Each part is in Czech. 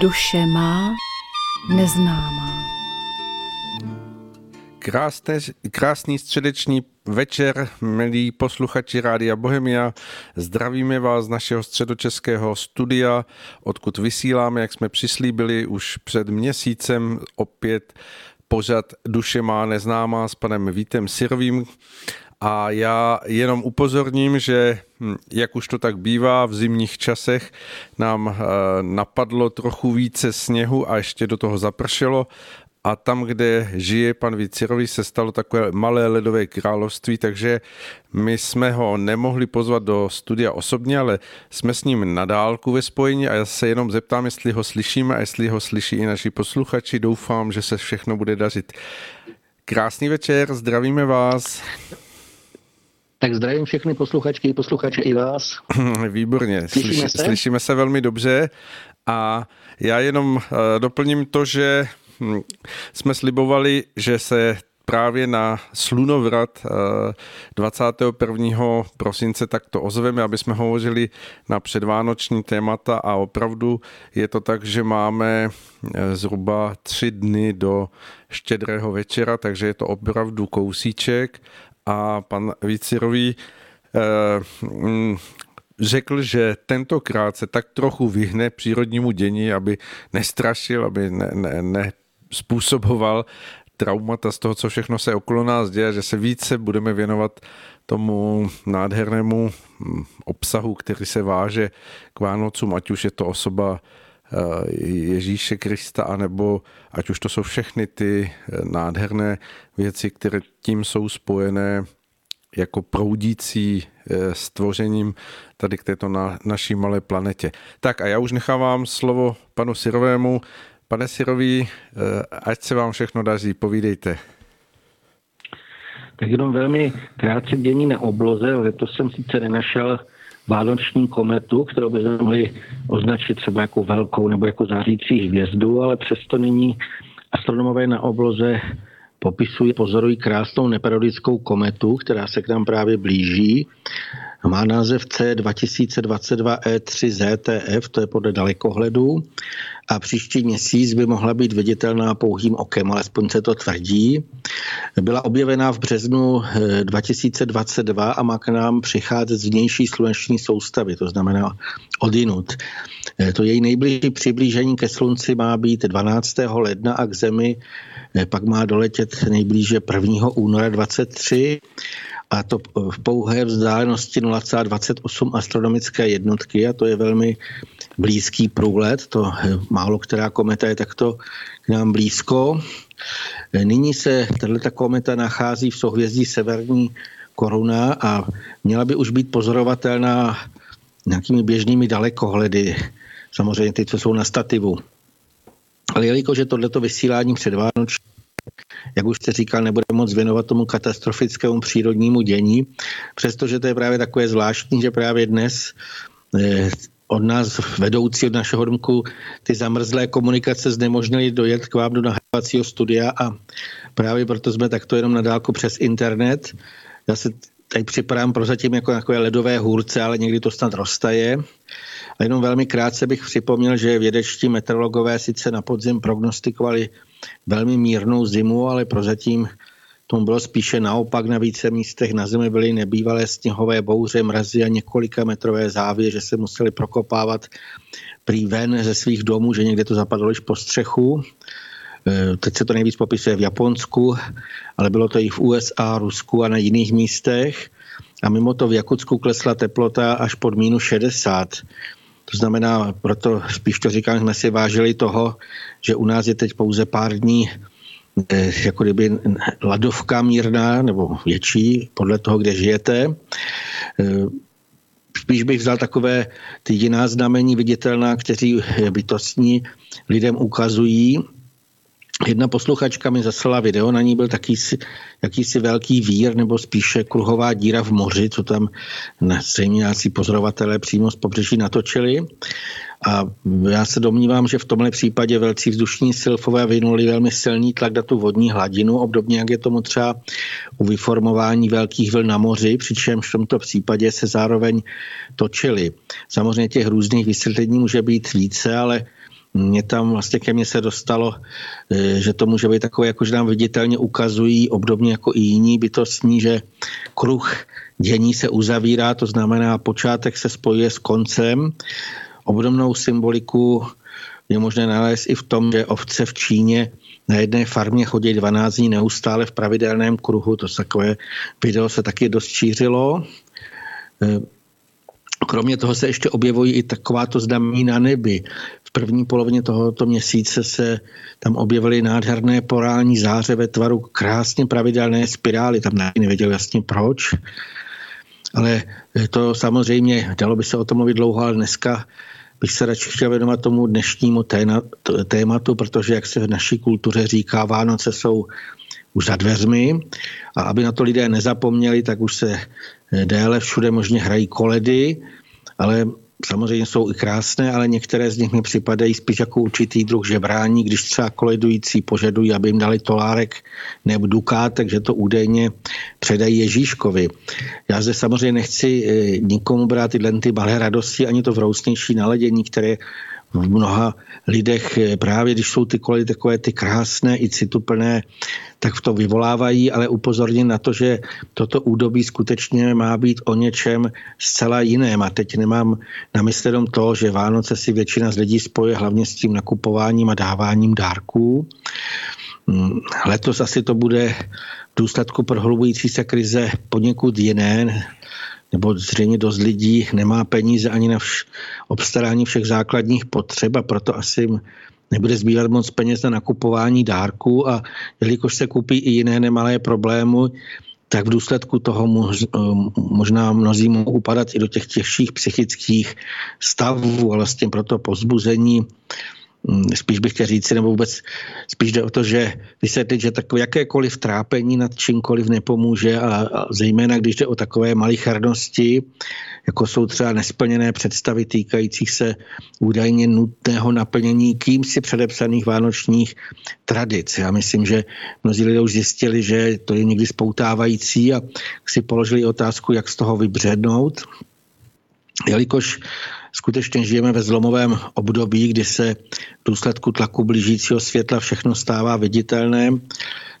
Duše má neznámá. Krásné, krásný středeční večer, milí posluchači Rádia Bohemia. Zdravíme vás z našeho středočeského studia, odkud vysíláme, jak jsme přislíbili už před měsícem opět pořad Duše má neznámá s panem Vítem Sirovým. A já jenom upozorním, že hm, jak už to tak bývá v zimních časech, nám eh, napadlo trochu více sněhu a ještě do toho zapršelo a tam, kde žije pan Vicirovi, se stalo takové malé ledové království, takže my jsme ho nemohli pozvat do studia osobně, ale jsme s ním na dálku ve spojení a já se jenom zeptám, jestli ho slyšíme a jestli ho slyší i naši posluchači. Doufám, že se všechno bude dařit. Krásný večer, zdravíme vás. Tak zdravím všechny posluchačky i posluchače i vás. Výborně, slyšíme se? slyšíme se velmi dobře a já jenom eh, doplním to, že hm, jsme slibovali, že se právě na slunovrat 21. Eh, prosince takto ozveme, aby jsme hovořili na předvánoční témata a opravdu je to tak, že máme eh, zhruba tři dny do štědrého večera, takže je to opravdu kousíček a pan Vícirový eh, mm, řekl, že tentokrát se tak trochu vyhne přírodnímu dění, aby nestrašil, aby ne, ne, ne způsoboval traumata z toho, co všechno se okolo nás děje, že se více budeme věnovat tomu nádhernému hm, obsahu, který se váže k Vánocům, ať už je to osoba Ježíše Krista, anebo ať už to jsou všechny ty eh, nádherné věci, které tím jsou spojené jako proudící eh, stvořením tady k této na, naší malé planetě. Tak a já už nechávám slovo panu Sirovému. Pane Sirový, eh, ať se vám všechno daří, povídejte. Tak jenom velmi krátce dění na obloze, to jsem sice nenašel vánoční kometu, kterou by mohli označit třeba jako velkou nebo jako zářící hvězdu, ale přesto nyní astronomové na obloze popisují, pozorují krásnou neperiodickou kometu, která se k nám právě blíží. Má název C 2022 E3 ZTF, to je podle dalekohledu a příští měsíc by mohla být viditelná pouhým okem, alespoň se to tvrdí. Byla objevená v březnu 2022 eh, a má k nám přicházet z vnější sluneční soustavy, to znamená odinut. Eh, to její nejbližší přiblížení ke slunci má být 12. ledna a k zemi pak má doletět nejblíže 1. února 23 a to v pouhé vzdálenosti 0,28 astronomické jednotky a to je velmi blízký průlet, to málo která kometa je takto k nám blízko. Nyní se tato kometa nachází v souhvězdí Severní koruna a měla by už být pozorovatelná nějakými běžnými dalekohledy, samozřejmě ty, co jsou na stativu. Ale jelikož je tohleto vysílání předvánoční, jak už jste říkal, nebude moc věnovat tomu katastrofickému přírodnímu dění, přestože to je právě takové zvláštní, že právě dnes eh, od nás vedoucí od našeho domku ty zamrzlé komunikace znemožnili dojet k vám do nahrávacího studia a právě proto jsme takto jenom na dálku přes internet. Já se tady připadám prozatím jako takové ledové hůrce, ale někdy to snad roztaje. A jenom velmi krátce bych připomněl, že vědečtí meteorologové sice na podzim prognostikovali velmi mírnou zimu, ale prozatím tomu bylo spíše naopak. Na více místech na zemi byly nebývalé sněhové bouře, mrazy a několika metrové závě, že se museli prokopávat prý ven ze svých domů, že někde to zapadlo již po střechu. E, teď se to nejvíc popisuje v Japonsku, ale bylo to i v USA, Rusku a na jiných místech. A mimo to v Jakutsku klesla teplota až pod minus 60. To znamená, proto spíš to říkám, jsme si vážili toho, že u nás je teď pouze pár dní eh, jako kdyby ladovka mírná nebo větší, podle toho, kde žijete. Eh, spíš bych vzal takové ty jiná znamení viditelná, kteří bytostní lidem ukazují, Jedna posluchačka mi zaslala video, na ní byl taký si, jakýsi velký vír nebo spíše kruhová díra v moři, co tam zřejmě nějací pozorovatelé přímo z pobřeží natočili. A já se domnívám, že v tomhle případě velcí vzdušní silfové vynuli velmi silný tlak na tu vodní hladinu, obdobně jak je tomu třeba u vyformování velkých vln na moři, přičemž v tomto případě se zároveň točili. Samozřejmě těch různých vysvětlení může být více, ale mě tam vlastně ke mně se dostalo, eh, že to může být takové, jako že nám viditelně ukazují, obdobně jako i jiní bytostní, že kruh dění se uzavírá, to znamená počátek se spojuje s koncem. Obdobnou symboliku je možné nalézt i v tom, že ovce v Číně na jedné farmě chodí 12 dní neustále v pravidelném kruhu, to takové video se taky dost šířilo. Eh, kromě toho se ještě objevují i takováto znamení na nebi. První polovině tohoto měsíce se tam objevily nádherné porální záře ve tvaru krásně pravidelné spirály. Tam nevěděl jasně proč. Ale to samozřejmě, dalo by se o tom mluvit dlouho, ale dneska bych se radši chtěl věnovat tomu dnešnímu tématu, protože, jak se v naší kultuře říká, Vánoce jsou už za dveřmi a aby na to lidé nezapomněli, tak už se déle všude možně hrají koledy, ale samozřejmě jsou i krásné, ale některé z nich mi připadají spíš jako určitý druh žebrání, když třeba koledující požadují, aby jim dali tolárek nebo dukát, takže to údajně předají Ježíškovi. Já zde samozřejmě nechci eh, nikomu brát tyhle ty malé radosti, ani to vrousnější naladění, které v mnoha lidech eh, právě, když jsou ty koledy takové ty krásné i cituplné, tak v to vyvolávají, ale upozorně na to, že toto údobí skutečně má být o něčem zcela jiném. A teď nemám na mysli jenom to, že Vánoce si většina z lidí spoje hlavně s tím nakupováním a dáváním dárků. Hmm, letos asi to bude v důsledku prohlubující se krize poněkud jiné, nebo zřejmě dost lidí nemá peníze ani na vš- obstarání všech základních potřeb a proto asi nebude zbývat moc peněz na nakupování dárků. A jelikož se kupí i jiné nemalé problémy, tak v důsledku toho možná mnozí mohou upadat i do těch těžších psychických stavů a vlastně proto pozbuzení spíš bych chtěl říct, nebo vůbec spíš jde o to, že vysvětlit, že takové jakékoliv trápení nad čímkoliv nepomůže a, a zejména když jde o takové malicharnosti, jako jsou třeba nesplněné představy týkajících se údajně nutného naplnění kým si předepsaných vánočních tradic. Já myslím, že mnozí lidé už zjistili, že to je někdy spoutávající a si položili otázku, jak z toho vybřednout. Jelikož skutečně žijeme ve zlomovém období, kdy se v důsledku tlaku blížícího světla všechno stává viditelné,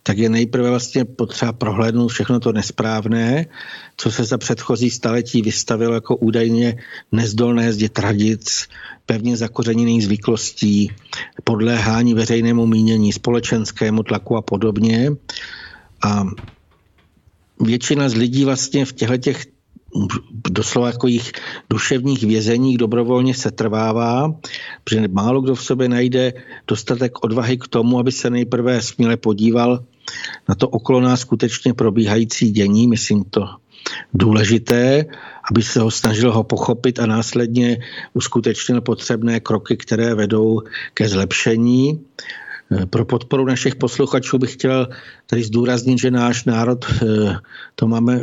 tak je nejprve vlastně potřeba prohlédnout všechno to nesprávné, co se za předchozí staletí vystavilo jako údajně nezdolné zdi tradic, pevně zakořeněných zvyklostí, podléhání veřejnému mínění, společenskému tlaku a podobně. A většina z lidí vlastně v těchto těch doslova jako jich duševních vězeních dobrovolně se trvává, protože málo kdo v sobě najde dostatek odvahy k tomu, aby se nejprve směle podíval na to okolo nás skutečně probíhající dění, myslím to důležité, aby se ho snažil ho pochopit a následně uskutečnil potřebné kroky, které vedou ke zlepšení. Pro podporu našich posluchačů bych chtěl tady zdůraznit, že náš národ eh, to máme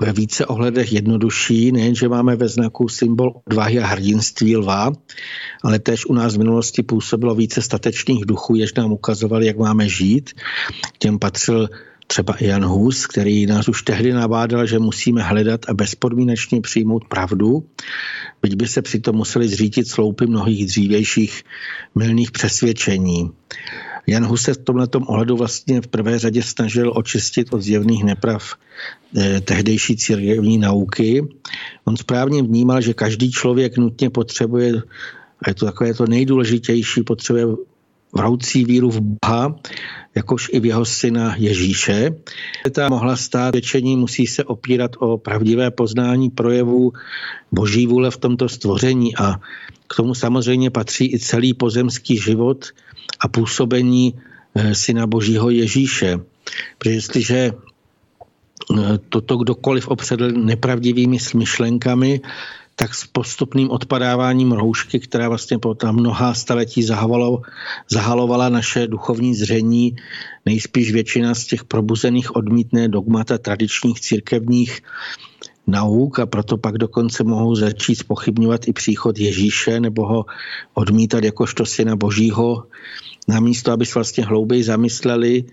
ve více ohledech jednodušší, nejenže máme ve znaku symbol odvahy a hrdinství lva, ale též u nás v minulosti působilo více statečných duchů, jež nám ukazovali, jak máme žít. Těm patřil třeba Jan Hus, který nás už tehdy navádal, že musíme hledat a bezpodmínečně přijmout pravdu, byť by se přitom museli zřítit sloupy mnohých dřívějších milných přesvědčení. Jan Hus se v tomhle ohledu vlastně v prvé řadě snažil očistit od zjevných neprav eh, tehdejší církevní nauky. On správně vnímal, že každý člověk nutně potřebuje, a je to takové to nejdůležitější, potřebuje vroucí víru v Boha, jakož i v jeho syna Ježíše. Ta mohla stát většení, musí se opírat o pravdivé poznání projevů boží vůle v tomto stvoření a k tomu samozřejmě patří i celý pozemský život a působení eh, syna božího Ježíše. Protože jestliže eh, toto kdokoliv obsedl nepravdivými smyšlenkami, tak s postupným odpadáváním roušky, která vlastně po ta mnoha staletí zahalovala naše duchovní zření, nejspíš většina z těch probuzených odmítne dogmata tradičních církevních nauk a proto pak dokonce mohou začít spochybňovat i příchod Ježíše nebo ho odmítat jakožto syna božího, namísto, aby se vlastně hlouběji zamysleli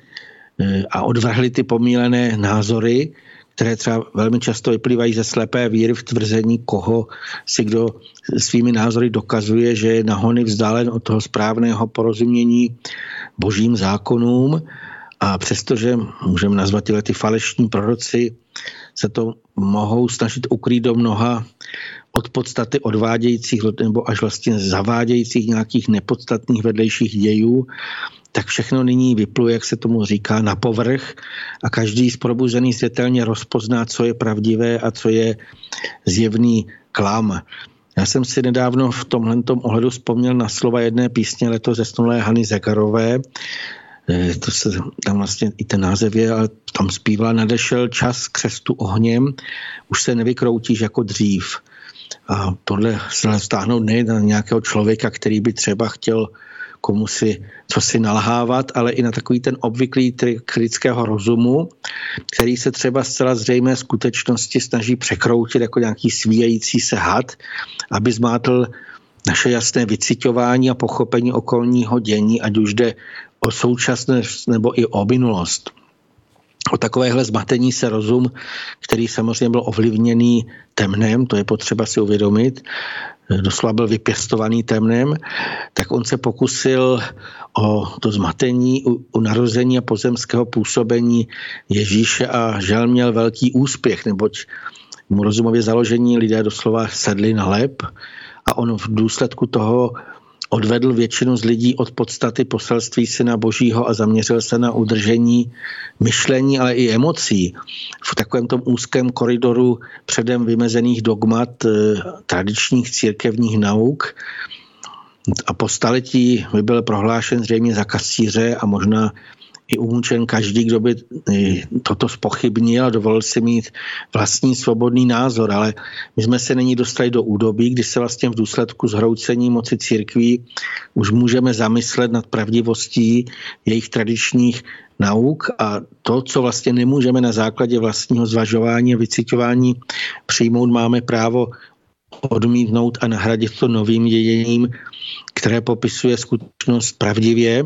eh, a odvrhli ty pomílené názory, které třeba velmi často vyplývají ze slepé víry v tvrzení, koho si kdo svými názory dokazuje, že je nahony vzdálen od toho správného porozumění božím zákonům. A přestože můžeme nazvat tyhle ty falešní proroci, se to mohou snažit ukrýt do mnoha od podstaty odvádějících nebo až vlastně zavádějících nějakých nepodstatných vedlejších dějů, tak všechno nyní vypluje, jak se tomu říká, na povrch a každý z probuzený světelně rozpozná, co je pravdivé a co je zjevný klam. Já jsem si nedávno v tomhle ohledu vzpomněl na slova jedné písně letos zesnulé Hany Zegarové, Eh, to se tam vlastně i ten název je, ale tam zpívala, nadešel čas křestu ohněm, už se nevykroutíš jako dřív. A tohle se stáhnout ne na nějakého člověka, který by třeba chtěl komu si, co si nalhávat, ale i na takový ten obvyklý kritického rozumu, který se třeba zcela zřejmé skutečnosti snaží překroutit jako nějaký svíjající se had, aby zmátl naše jasné vycitování a pochopení okolního dění, ať už jde o současnost nebo i o minulost. O takovéhle zmatení se rozum, který samozřejmě byl ovlivněný temnem, to je potřeba si uvědomit, doslova byl vypěstovaný temnem, tak on se pokusil o to zmatení u, u narození a pozemského působení Ježíše a žel měl velký úspěch, neboť mu rozumově založení lidé doslova sedli na lep a on v důsledku toho odvedl většinu z lidí od podstaty poselství Syna Božího a zaměřil se na udržení myšlení, ale i emocí v takovém tom úzkém koridoru předem vymezených dogmat eh, tradičních církevních nauk. A po staletí by byl prohlášen zřejmě za kasíře a možná i umučen každý, kdo by eh, toto spochybnil a dovolil si mít vlastní svobodný názor, ale my jsme se nyní dostali do údobí, kdy se vlastně v důsledku zhroucení moci církví už můžeme zamyslet nad pravdivostí jejich tradičních nauk a to, co vlastně nemůžeme na základě vlastního zvažování a vycitování přijmout, máme právo odmítnout a nahradit to novým dějením, které popisuje skutečnost pravdivě.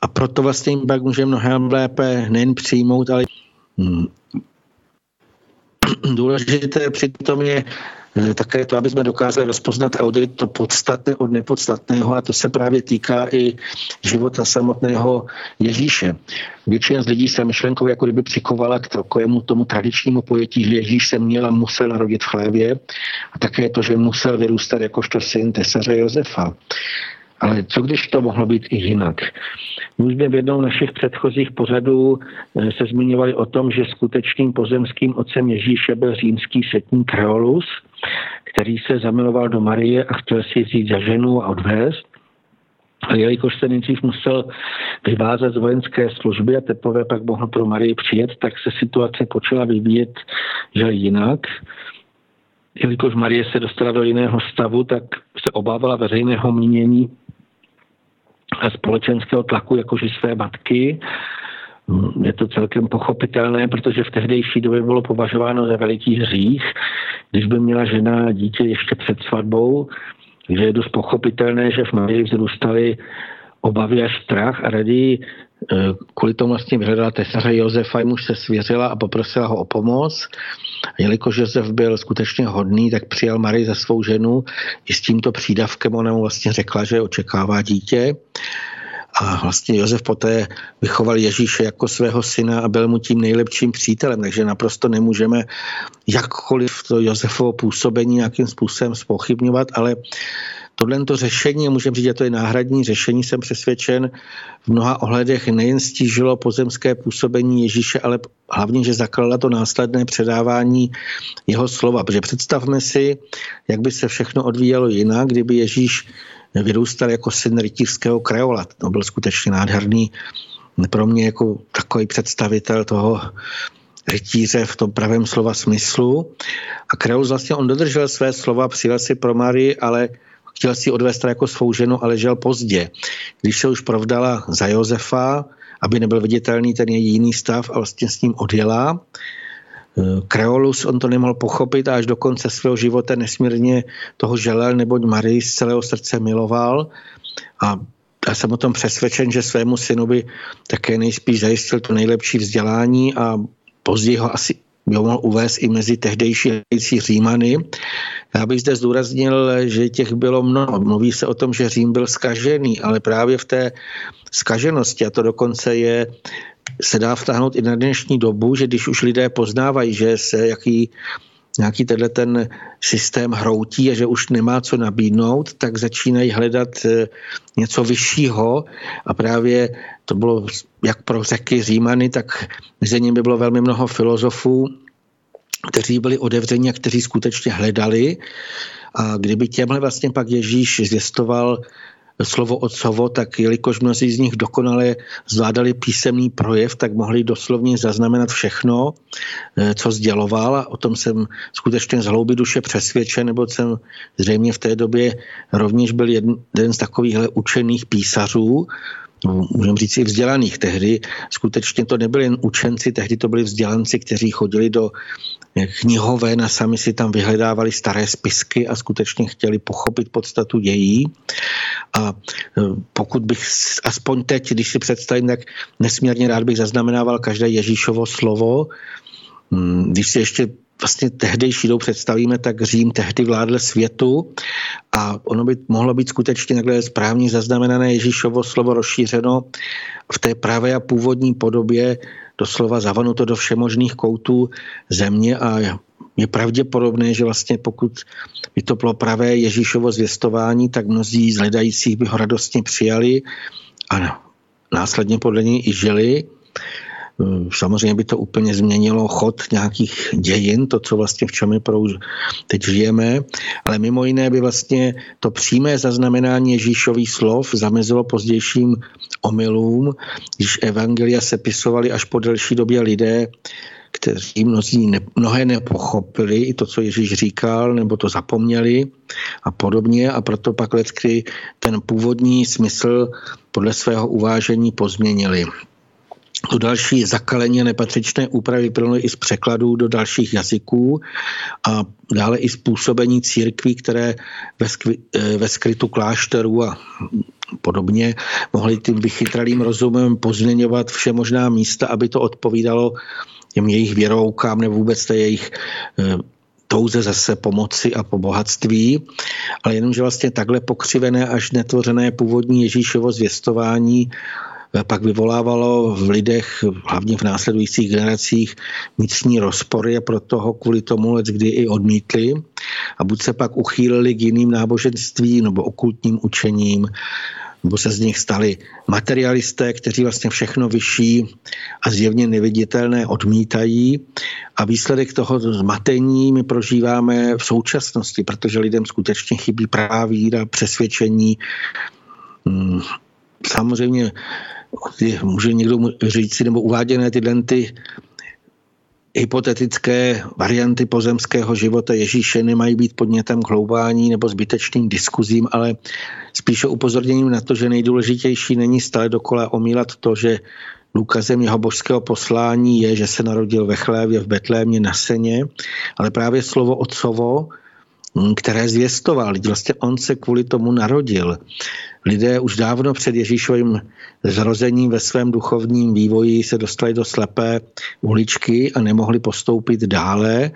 A proto vlastně pak může mnohem lépe nejen přijmout, ale hm, důležité přitom je také to, aby jsme dokázali rozpoznat a oddělit to podstatné od nepodstatného a to se právě týká i života samotného Ježíše. Většina z lidí se myšlenkově jako kdyby přikovala k takovému tomu tradičnímu pojetí, že Ježíš se měl a musel narodit v chlévě a také to, že musel vyrůstat jakožto syn tesaře Josefa. Ale co když to mohlo být i jinak? My jsme v jednou našich předchozích pořadů eh, se zmiňovali o tom, že skutečným pozemským otcem Ježíše byl římský setník Kreolus, který se zamiloval do Marie a chtěl si vzít za ženu a odvést. A jelikož se nejdřív musel vyvázat z vojenské služby a teprve pak mohl pro Marii přijet, tak se situace počala vyvíjet že jinak. Jelikož Marie se dostala do jiného stavu, tak se obávala veřejného mínění společenského tlaku, jakože své matky. Mm, je to celkem pochopitelné, protože v tehdejší době bylo považováno za veliký hřích, když by měla žena dítě ještě před svatbou, takže je dost pochopitelné, že v Marii vzrůstaly obavy a strach a raději kvůli tomu vlastně vyhledala tesaře Josefa, muž se svěřila a poprosila ho o pomoc. Jelikož Josef byl skutečně hodný, tak přijal Marii za svou ženu i s tímto přídavkem. Ona mu vlastně řekla, že očekává dítě. A vlastně Josef poté vychoval Ježíše jako svého syna a byl mu tím nejlepším přítelem, takže naprosto nemůžeme jakkoliv to Josefovo působení nějakým způsobem spochybňovat, ale tohle to řešení, můžeme říct, že to je náhradní řešení, jsem přesvědčen, v mnoha ohledech nejen stížilo pozemské působení Ježíše, ale hlavně, že zaklala to následné předávání jeho slova. Protože představme si, jak by se všechno odvíjelo jinak, kdyby Ježíš vyrůstal jako syn rytířského kreola. To byl skutečně nádherný pro mě jako takový představitel toho rytíře v tom pravém slova smyslu. A Kreus vlastně on dodržel své slova, přijel si pro Marii, ale chtěl si odvést jako svou ženu, ale žel pozdě. Když se už provdala za Josefa, aby nebyl viditelný ten její jiný stav a vlastně s ním odjela, Kreolus, on to nemohl pochopit a až do konce svého života nesmírně toho želel, neboť Marii z celého srdce miloval a já jsem o tom přesvědčen, že svému synovi také nejspíš zajistil to nejlepší vzdělání a později ho asi by ho mohl uvést i mezi tehdejší Římany. Já bych zde zdůraznil, že těch bylo mnoho. Mluví se o tom, že Řím byl skažený, ale právě v té skaženosti, a to dokonce je se dá vtáhnout i na dnešní dobu, že když už lidé poznávají, že se jaký nějaký tenhle ten systém hroutí a že už nemá co nabídnout, tak začínají hledat eh, něco vyššího a právě to bylo jak pro řeky Římany, tak mezi nimi bylo velmi mnoho filozofů, kteří byli otevření a kteří skutečně hledali. A kdyby těmhle vlastně pak Ježíš zvěstoval slovo otcovo, tak jelikož mnozí z nich dokonale zvládali písemný projev, tak mohli doslovně zaznamenat všechno, eh, co sděloval a o tom jsem skutečně z hlouby duše přesvědčen, nebo jsem zřejmě v té době rovněž byl jeden z takovýchhle učených písařů, no, můžeme říct i vzdělaných. Tehdy skutečně to nebyli jen učenci, tehdy to byli vzdělanci, kteří chodili do knihoven a sami si tam vyhledávali staré spisky a skutečně chtěli pochopit podstatu dějí. A e, pokud bych aspoň teď, když si představím, tak nesmírně rád bych zaznamenával každé Ježíšovo slovo, hmm, když si ještě vlastně tehdejší dobu představíme, tak Řím tehdy vládl světu a ono by mohlo být skutečně takhle správně zaznamenané Ježíšovo slovo rozšířeno v té pravé a původní podobě doslova zavanuto do všemožných koutů země a je pravděpodobné, že vlastně pokud by to bylo pravé Ježíšovo zvěstování, tak mnozí z hledajících by ho radostně přijali a následně podle něj i žili. Samozřejmě by to úplně změnilo chod nějakých dějin, to, co vlastně v čem teď žijeme, ale mimo jiné by vlastně to přímé zaznamenání Ježíšových slov zamezilo pozdějším omylům, když evangelia sepisovali až po delší době lidé, kteří mnozí ne, mnohé nepochopili, i to, co Ježíš říkal, nebo to zapomněli a podobně a proto pak lecky ten původní smysl podle svého uvážení pozměnili. To další zakalení nepatřičné úpravy vyplynuly i z překladů do dalších jazyků a dále i způsobení církví, které ve, skry, eh, ve skrytu klášterů a podobně mohli tím vychytralým rozumem pozměňovat vše možná místa, aby to odpovídalo těm jejich věroukám nebo vůbec té jejich eh, touze zase pomoci a po bohatství, ale jenomže vlastně takhle pokřivené až netvořené původní Ježíšovo zvěstování pak vyvolávalo v lidech, hlavně v následujících generacích, vnitřní rozpory a proto ho kvůli tomu let kdy i odmítli a buď se pak uchýlili k jiným náboženstvím nebo okultním učením, nebo se z nich stali materialisté, kteří vlastně všechno vyšší a zjevně neviditelné odmítají. A výsledek toho zmatení my prožíváme v současnosti, protože lidem skutečně chybí prává víra, přesvědčení. Hmm, může někdo říct si, nebo uváděné tyhle ty hypotetické varianty pozemského života Ježíše nemají být podnětem k hloubání nebo zbytečným diskuzím, ale spíše upozorněním na to, že nejdůležitější není stále dokola omílat to, že důkazem jeho božského poslání je, že se narodil ve chlévě v Betlémě na seně, ale právě slovo otcovo které zvěstoval. Vlastně on se kvůli tomu narodil. Lidé už dávno před Ježíšovým zrozením ve svém duchovním vývoji se dostali do slepé uličky a nemohli postoupit dále.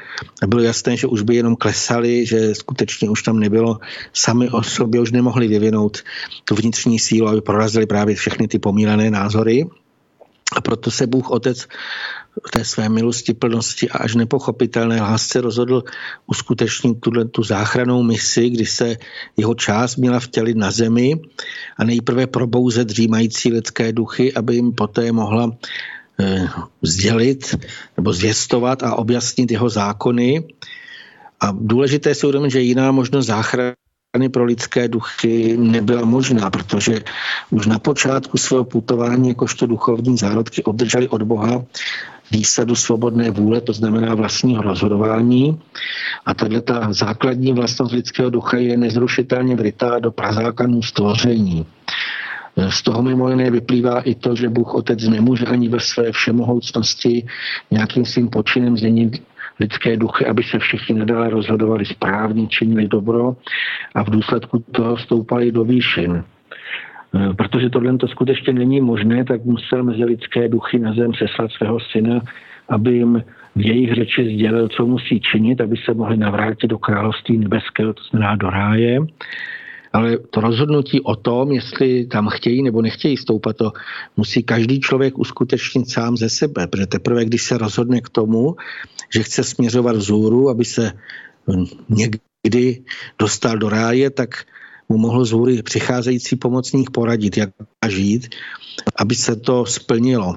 Bylo jasné, že už by jenom klesali, že skutečně už tam nebylo sami o sobě, už nemohli vyvinout tu vnitřní sílu, aby prorazili právě všechny ty pomílené názory. A proto se Bůh Otec té své milosti, plnosti a až nepochopitelné lásce rozhodl uskutečnit tuhle tu záchranou misi, kdy se jeho část měla vtělit na zemi a nejprve probouzet dřímající lidské duchy, aby jim poté mohla eh, sdělit nebo zvěstovat a objasnit jeho zákony. A důležité si uvědomit, že jiná možnost záchrany pro lidské duchy nebyla možná, protože už na počátku svého putování jakožto duchovní zárodky obdrželi od Boha výsadu svobodné vůle, to znamená vlastního rozhodování. A tato ta základní vlastnost lidského ducha je nezrušitelně vrytá do prazákanů stvoření. Z toho mimo jiné vyplývá i to, že Bůh Otec nemůže ani ve své všemohoucnosti nějakým svým počinem změnit lidské duchy, aby se všichni nadále rozhodovali správně, činili dobro a v důsledku toho stoupali do výšin. E, protože tohle to skutečně není možné, tak musel mezi lidské duchy na zem seslat svého syna aby jim v jejich řeči sdělil, co musí činit, aby se mohli navrátit do království nebeského, to znamená do ráje. Ale to rozhodnutí o tom, jestli tam chtějí nebo nechtějí stoupat, to musí každý člověk uskutečnit sám ze sebe, protože teprve, když se rozhodne k tomu, že chce směřovat vzhůru, aby se někdy dostal do ráje, tak mu mohl z hůry přicházející pomocník poradit, jak žít, aby se to splnilo.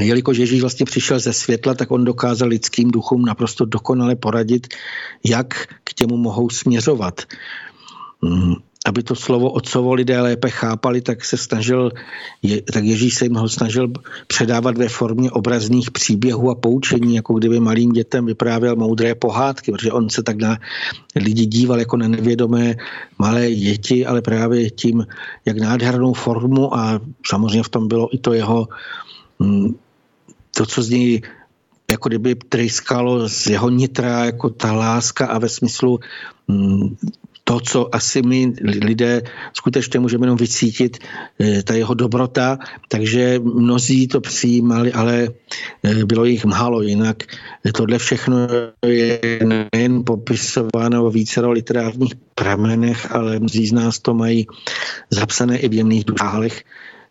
Jelikož Ježíš vlastně přišel ze světla, tak on dokázal lidským duchům naprosto dokonale poradit, jak k těmu mohou směřovat. Mm, aby to slovo otcovo lidé lépe chápali, tak se snažil, tak Ježíš se jim ho snažil předávat ve formě obrazných příběhů a poučení, jako kdyby malým dětem vyprávěl moudré pohádky, protože on se tak na lidi díval jako na nevědomé malé děti, ale právě tím, jak nádhernou formu a samozřejmě v tom bylo i to jeho, mm, to, co z něj jako kdyby tryskalo z jeho nitra jako ta láska a ve smyslu mm, to, co asi my lidé skutečně můžeme jenom vycítit, eh, ta jeho dobrota, takže mnozí to přijímali, ale eh, bylo jich málo. Jinak tohle všechno je nejen popisováno o více literárních pramenech, ale mnozí z nás to mají zapsané i v jemných dušálech,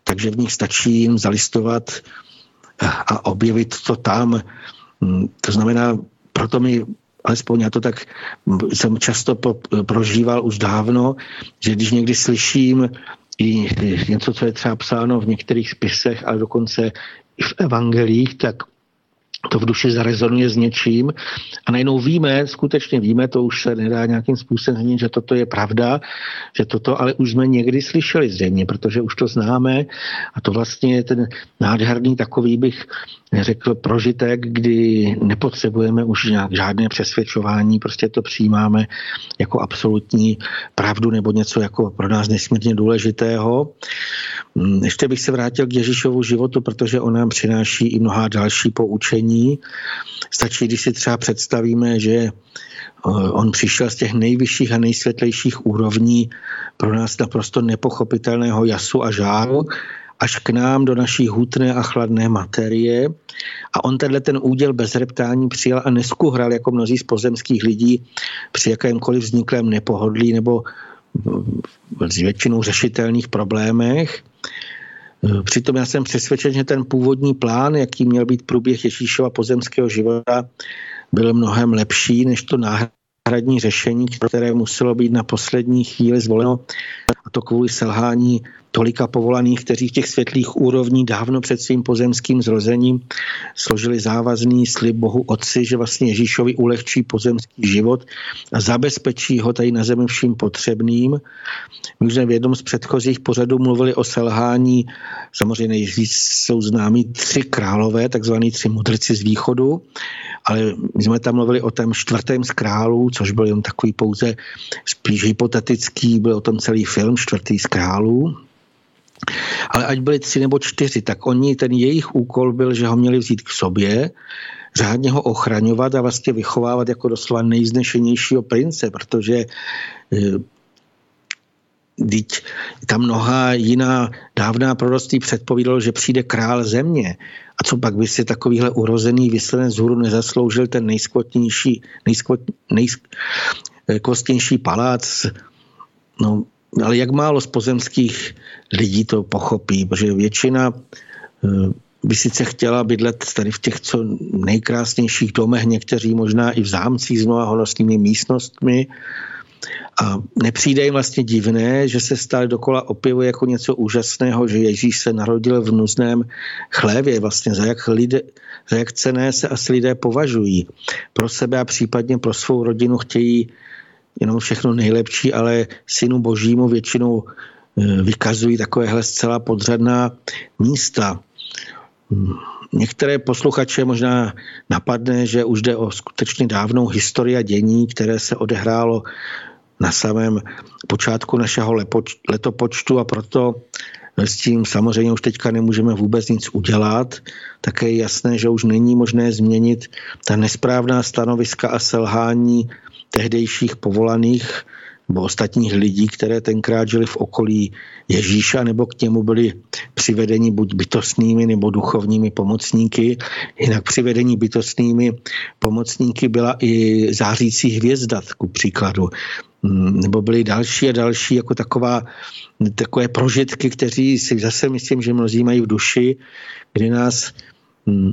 takže v nich stačí jim zalistovat a objevit to tam. Mm, to znamená, proto mi alespoň já to tak jsem často prožíval už dávno, že když někdy slyším i něco, co je třeba psáno v některých spisech, ale dokonce i v evangelích, tak to v duši zarezonuje s něčím a najednou víme, skutečně víme, to už se nedá nějakým způsobem změnit, že toto je pravda, že toto ale už jsme někdy slyšeli zřejmě, protože už to známe a to vlastně je ten nádherný takový bych řekl prožitek, kdy nepotřebujeme už nějak žádné přesvědčování, prostě to přijímáme jako absolutní pravdu nebo něco jako pro nás nesmírně důležitého. Mm, ještě bych se vrátil k Ježíšovu životu, protože on nám přináší i mnoha další poučení. Stačí, když si třeba představíme, že eh, on přišel z těch nejvyšších a nejsvětlejších úrovní pro nás naprosto nepochopitelného jasu a žáru až k nám do naší hutné a chladné materie. A on tenhle ten úděl bez reptání přijal a neskuhral jako mnozí z pozemských lidí při jakémkoliv vzniklém nepohodlí nebo s většinou řešitelných problémech. Přitom já jsem přesvědčen, že ten původní plán, jaký měl být průběh Ježíšova pozemského života, byl mnohem lepší než to náhradní řešení, které muselo být na poslední chvíli zvoleno, a to kvůli selhání tolika povolaných, kteří v těch světlých úrovní dávno před svým pozemským zrozením složili závazný slib Bohu Otci, že vlastně Ježíšovi ulehčí pozemský život a zabezpečí ho tady na zemi vším potřebným. My už jsme v jednom z předchozích pořadů mluvili o selhání, samozřejmě nejvíc jsou známí tři králové, takzvaní tři mudrci z východu, ale my jsme tam mluvili o tom čtvrtém z králů, což byl jen takový pouze spíš hypotetický, byl o tom celý film Čtvrtý z králů. Ale ať byli tři nebo čtyři, tak oni, ten jejich úkol byl, že ho měli vzít k sobě, řádně ho ochraňovat a vlastně vychovávat jako doslova nejznešenějšího prince, protože Teď eh, tam mnoha jiná dávná proroctví předpovídalo, že přijde král země. A co pak by si takovýhle urozený vyslanec z hůru nezasloužil ten nejskvotnější, nejskvot, nejskvostnější palác? No, ale jak málo z pozemských lidí to pochopí, protože většina eh, by sice chtěla bydlet tady v těch co nejkrásnějších domech, někteří možná i v zámcích s mnoha honosnými místnostmi, a nepřijde jim vlastně divné, že se stále dokola opěvuje jako něco úžasného, že Ježíš se narodil v nuzném chlévě, vlastně za jak, lidé, za jak cené se asi lidé považují. Pro sebe a případně pro svou rodinu chtějí jenom všechno nejlepší, ale synu božímu většinou eh, vykazují takovéhle zcela podřadná místa. Hmm. Některé posluchače možná napadne, že už jde o skutečně dávnou historii a dění, které se odehrálo na samém počátku našeho letopočtu a proto s tím samozřejmě už teďka nemůžeme vůbec nic udělat. Také je jasné, že už není možné změnit ta nesprávná stanoviska a selhání tehdejších povolaných nebo ostatních lidí, které tenkrát žili v okolí Ježíša, nebo k němu byli přivedeni buď bytostnými nebo duchovními pomocníky. Jinak přivedení bytostnými pomocníky byla i zářící hvězda, ku příkladu. Mm, nebo byly další a další jako taková, takové prožitky, kteří si zase myslím, že mnozí mají v duši, kdy nás mm,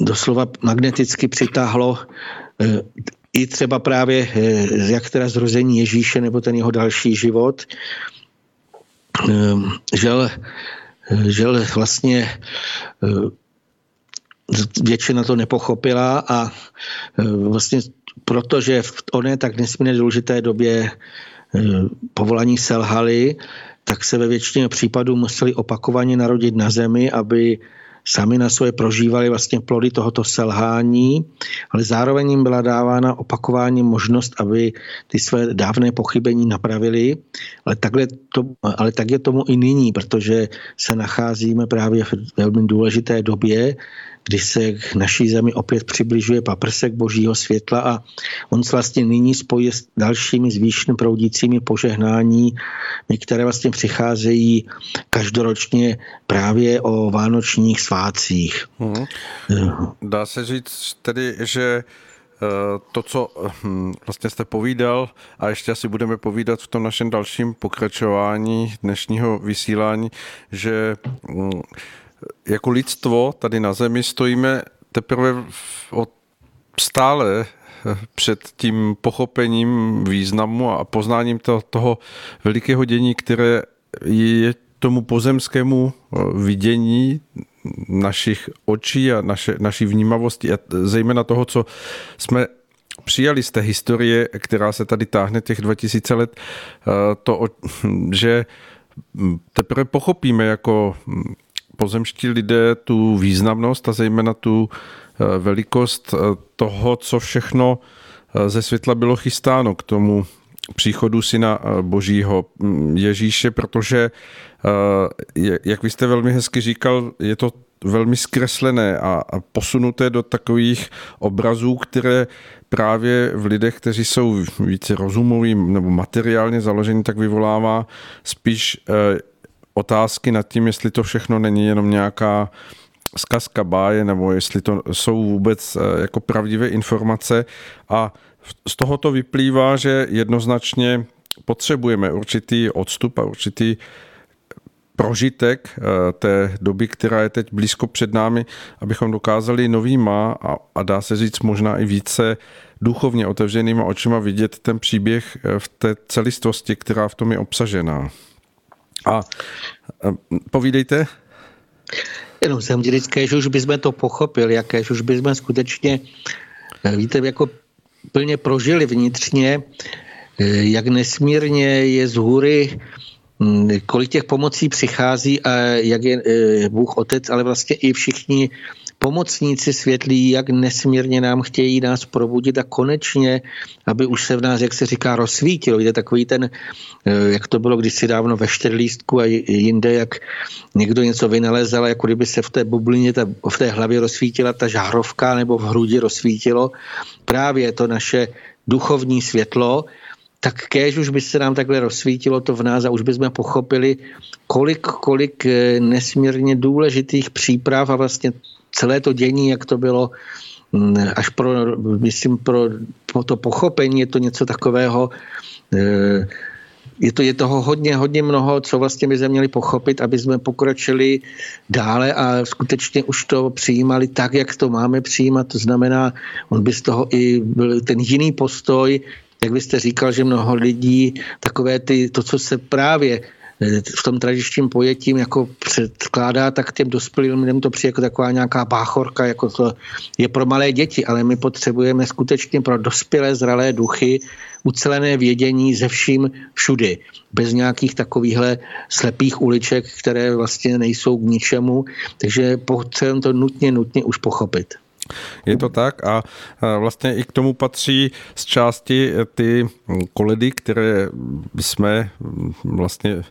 doslova magneticky přitáhlo eh, i třeba právě eh, jak teda zrození Ježíše nebo ten jeho další život. Ehm, žel, eh, žel vlastně většina to nepochopila a vlastně protože v oné tak nesmírně důležité době povolání selhali, tak se ve většině případů museli opakovaně narodit na zemi, aby sami na svoje prožívali vlastně plody tohoto selhání, ale zároveň jim byla dávána opakování možnost, aby ty své dávné pochybení napravili, ale, takhle to, ale tak je tomu i nyní, protože se nacházíme právě v velmi důležité době, když se k naší zemi opět přibližuje paprsek božího světla a on se vlastně nyní spojí s dalšími zvýšen proudícími požehnání, které vlastně přicházejí každoročně právě o vánočních svátcích. Hmm. Dá se říct tedy, že eh, to, co hm, vlastně jste povídal a ještě asi budeme povídat v tom našem dalším pokračování dnešního vysílání, že hm, jako lidstvo tady na Zemi stojíme teprve od stále před tím pochopením významu a poznáním to, toho velikého dění, které je tomu pozemskému eh, vidění našich očí a naše, naší vnímavosti a zejména toho, co jsme přijali z té historie, která se tady táhne těch 2000 let, eh, to, že teprve pochopíme jako pozemští lidé tu významnost a zejména tu eh, velikost eh, toho, co všechno eh, ze světla bylo chystáno k tomu příchodu syna božího mm, Ježíše, protože, jak vy jste velmi hezky říkal, je to velmi zkreslené a posunuté do takových obrazů, které právě v lidech, kteří jsou více rozumoví nebo materiálně založení, tak vyvolává spíš otázky nad tím, jestli to všechno není jenom nějaká zkazka báje, nebo jestli to jsou vůbec eh, jako pravdivé informace. A z toho to vyplývá, že jednoznačně potřebujeme určitý odstup a určitý prožitek eh, té doby, která je teď blízko před námi, abychom dokázali novýma a, a dá se říct možná i více duchovně otevřenýma očima vidět ten příběh eh, v té celistvosti, která v tom je obsažená. A povídejte. Jenom jsem vždycky, že už bychom to pochopili, jaké, že už bychom skutečně, eh, víte, jako plně prožili vnitřně, eh, jak nesmírně je z hůry hm, kolik těch pomocí přichází a jak je eh, Bůh Otec, ale vlastně i všichni pomocníci světlí, jak nesmírně nám chtějí nás probudit a konečně, aby už se v nás, jak se říká, rozsvítilo. Víte, takový ten, eh, jak to bylo kdysi dávno ve štěrlístku a jinde, jak někdo něco vynalezal, jako kdyby se v té bublině, ta, v té hlavě rozsvítila ta žárovka nebo v hrudi rozsvítilo. Právě to naše duchovní světlo, tak kéž už by se nám takhle rozsvítilo to v nás a už bychom pochopili, kolik, kolik eh, nesmírně důležitých příprav a vlastně celé to dění, jak to bylo, mm, až pro, myslím, pro, pro to pochopení je to něco takového, eh, je, to, je toho hodně, hodně mnoho, co vlastně by jsme měli pochopit, aby jsme pokročili dále a skutečně už to přijímali tak, jak to máme přijímat. To znamená, on by z toho i byl ten jiný postoj, jak byste říkal, že mnoho lidí, takové ty, to, co se právě v tom tradičním pojetím jako předkládá, tak těm dospělým lidem to přijde jako taková nějaká báchorka, jako to je pro malé děti, ale my potřebujeme skutečně pro dospělé zralé duchy ucelené vědění ze vším všudy, bez nějakých takovýchhle slepých uliček, které vlastně nejsou k ničemu, takže potřebujeme to nutně, nutně už pochopit. Je to tak a vlastně i k tomu patří z části ty koledy, které jsme vlastně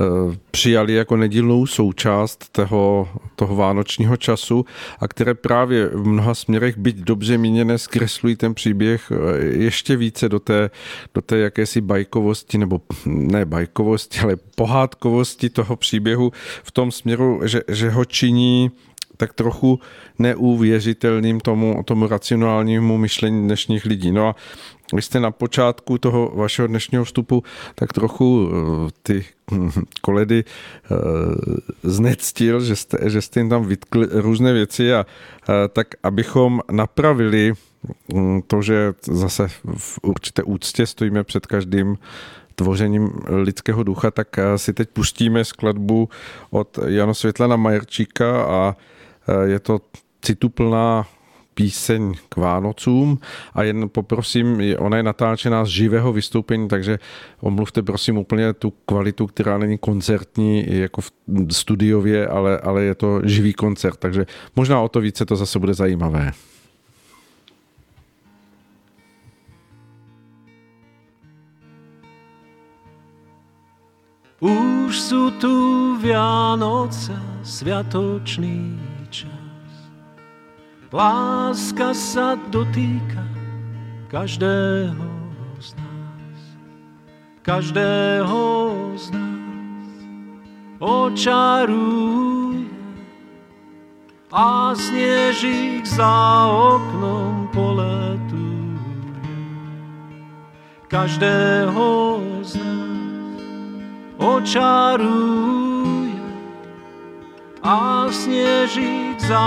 Eh, přijali jako nedílnou součást toho, toho vánočního času a které právě v mnoha směrech, byť dobře míněné, zkreslují ten příběh eh, ještě více do té, do té jakési bajkovosti, nebo ne bajkovosti, ale pohádkovosti toho příběhu v tom směru, že, že ho činí tak trochu neuvěřitelným tomu, tomu racionálnímu myšlení dnešních lidí. No a vy jste na počátku toho vašeho dnešního vstupu tak trochu eh, ty koledy eh, znectil, že jste, že jste jim tam vytkli různé věci a eh, tak abychom napravili hm, to, že zase v určité úctě stojíme před každým tvořením lidského ducha, tak si teď pustíme skladbu od Jana Světlana Majerčíka a je to cituplná píseň k Vánocům a jen poprosím, ona je natáčená z živého vystoupení, takže omluvte prosím úplně tu kvalitu, která není koncertní jako v studiově, ale, ale je to živý koncert, takže možná o to více to zase bude zajímavé. Už sú tu Vianoce, sviatočný Láska sa dotýka každého z nás. Každého z nás očaruje a snežík za oknom poletuje. Každého z nás očaruje a snežík za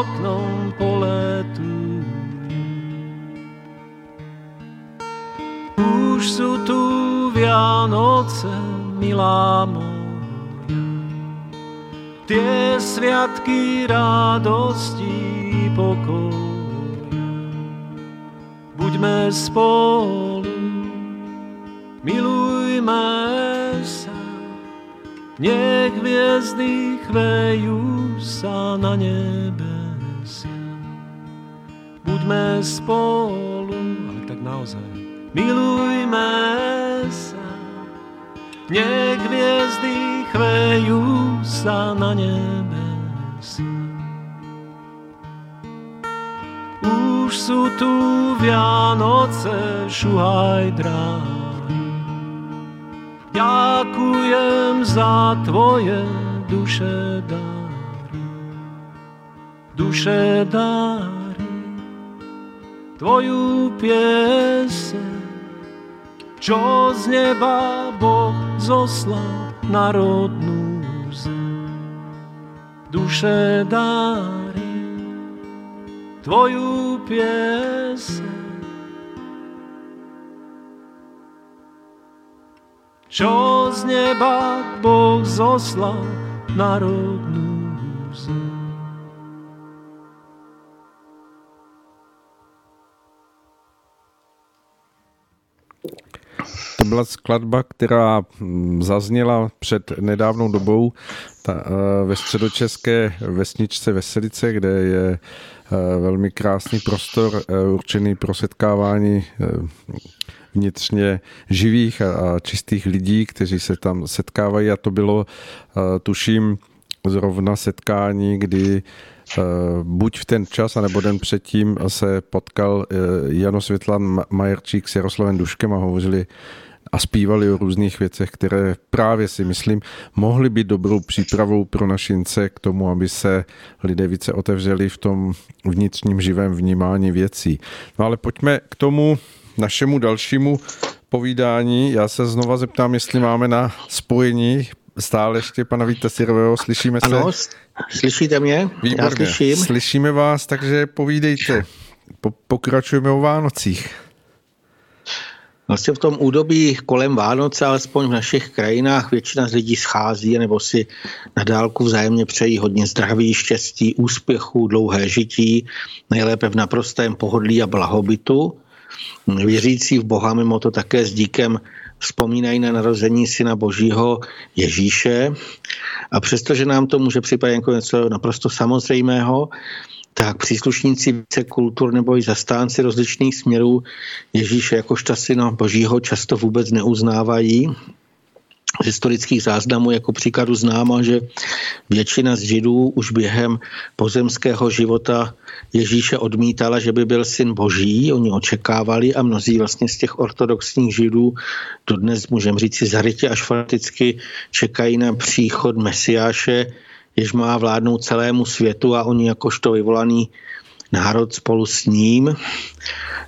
oknom poletuje. Už sú tu Vianoce, milá moja, tie sviatky radosti pokoja. Buďme spolu, milujme nech hviezdy chvejú sa na nebe buďme spolu, ale tak naozaj. Milujme sa, nech hviezdy chvejú sa na nebe. Už sú tu Vianoce, šuhaj dráhy. Ďakujem za tvoje duše dáry. Duše dáry tvoju pieseň, čo z neba Boh zoslal národnú zem. Duše dári tvoju pieseň, čo z neba Boh zoslal národnú zem. To byla skladba, která hm, zazněla před nedávnou dobou ta, eh, ve středočeské vesničce Veselice, kde je eh, velmi krásný prostor eh, určený pro setkávání vnitřně živých a čistých lidí, kteří se tam setkávají a to bylo, tuším, zrovna setkání, kdy buď v ten čas, anebo den předtím se potkal Jano Světlan Majerčík s Jaroslavem Duškem a hovořili a zpívali o různých věcech, které právě si myslím mohly být dobrou přípravou pro našince k tomu, aby se lidé více otevřeli v tom vnitřním živém vnímání věcí. No ale pojďme k tomu našemu dalšímu povídání. Já se znova zeptám, jestli máme na spojení stále ještě pana Víta Sirového. Slyšíme se? Ano, slyšíte mě? Výborně. Já slyším. Slyšíme vás, takže povídejte. Po, pokračujeme o Vánocích. Vlastně v tom údobí kolem Vánoce, alespoň v našich krajinách, většina z lidí schází nebo si na dálku vzájemně přejí hodně zdraví, štěstí, úspěchu, dlouhé žití, nejlépe v naprostém pohodlí a blahobytu. Věřící v Boha mimo to také s díkem vzpomínají na narození Syna Božího Ježíše. A přestože nám to může připadat jako něco naprosto samozřejmého, tak příslušníci více kultur nebo i zastánci rozličných směrů Ježíše jakožto syna božího často vůbec neuznávají historických záznamů jako příkladu známa, že většina z Židů už během pozemského života Ježíše odmítala, že by byl syn boží, oni očekávali a mnozí vlastně z těch ortodoxních Židů to dnes můžeme říct si zarytě až fakticky čekají na příchod Mesiáše, jež má vládnout celému světu a oni jakožto vyvolaný národ spolu s ním,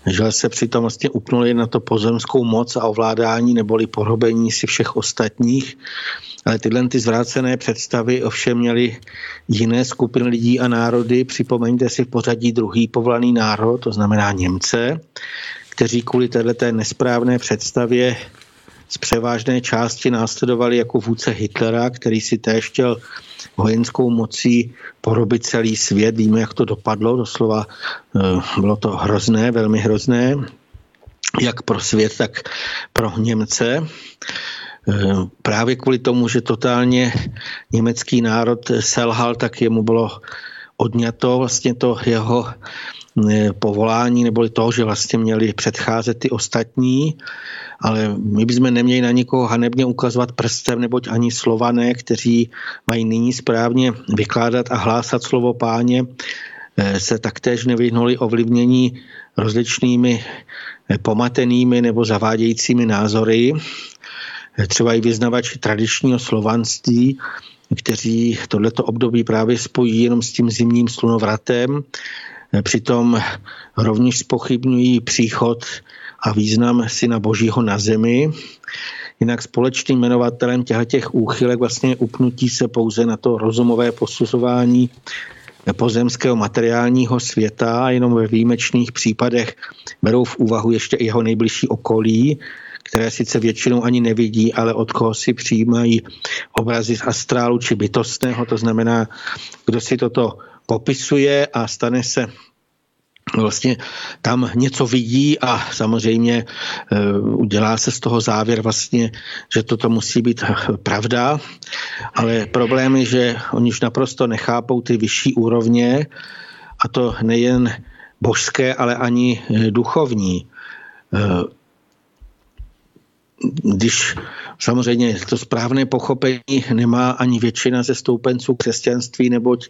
že se přitom vlastně upnuli na to pozemskou moc a ovládání neboli porobení si všech ostatních. Ale tyhle ty zvrácené představy ovšem měly jiné skupiny lidí a národy. Připomeňte si v pořadí druhý povolaný národ, to znamená Němce, kteří kvůli této nesprávné představě z převážné části následovali jako vůdce Hitlera, který si též chtěl vojenskou mocí porobit celý svět. Víme, jak to dopadlo, doslova eh, bylo to hrozné, velmi hrozné, jak pro svět, tak pro Němce. Eh, právě kvůli tomu, že totálně německý národ selhal, tak jemu bylo odňato vlastně to jeho eh, povolání, neboli to, že vlastně měli předcházet ty ostatní ale my bychom neměli na nikoho hanebně ukazovat prstem, neboť ani slované, kteří mají nyní správně vykládat a hlásat slovo páně, eh, se taktéž nevyhnuli ovlivnění rozličnými eh, pomatenými nebo zavádějícími názory. Třeba i vyznavači tradičního slovanství, kteří tohleto období právě spojí jenom s tím zimním slunovratem, přitom rovněž spochybňují příchod a význam Syna Božího na zemi. Jinak společným jmenovatelem těch úchylek vlastně upnutí se pouze na to rozumové posuzování pozemského materiálního světa a jenom ve výjimečných případech berou v úvahu ještě i jeho nejbližší okolí, které sice většinou ani nevidí, ale od koho si přijímají obrazy z astrálu či bytostného, to znamená, kdo si toto popisuje a stane se vlastně tam něco vidí a samozřejmě eh, udělá se z toho závěr vlastně, že toto musí být pravda, ale problém je, že oni už naprosto nechápou ty vyšší úrovně a to nejen božské, ale ani eh, duchovní. Eh, když samozřejmě to správné pochopení nemá ani většina ze stoupenců křesťanství, neboť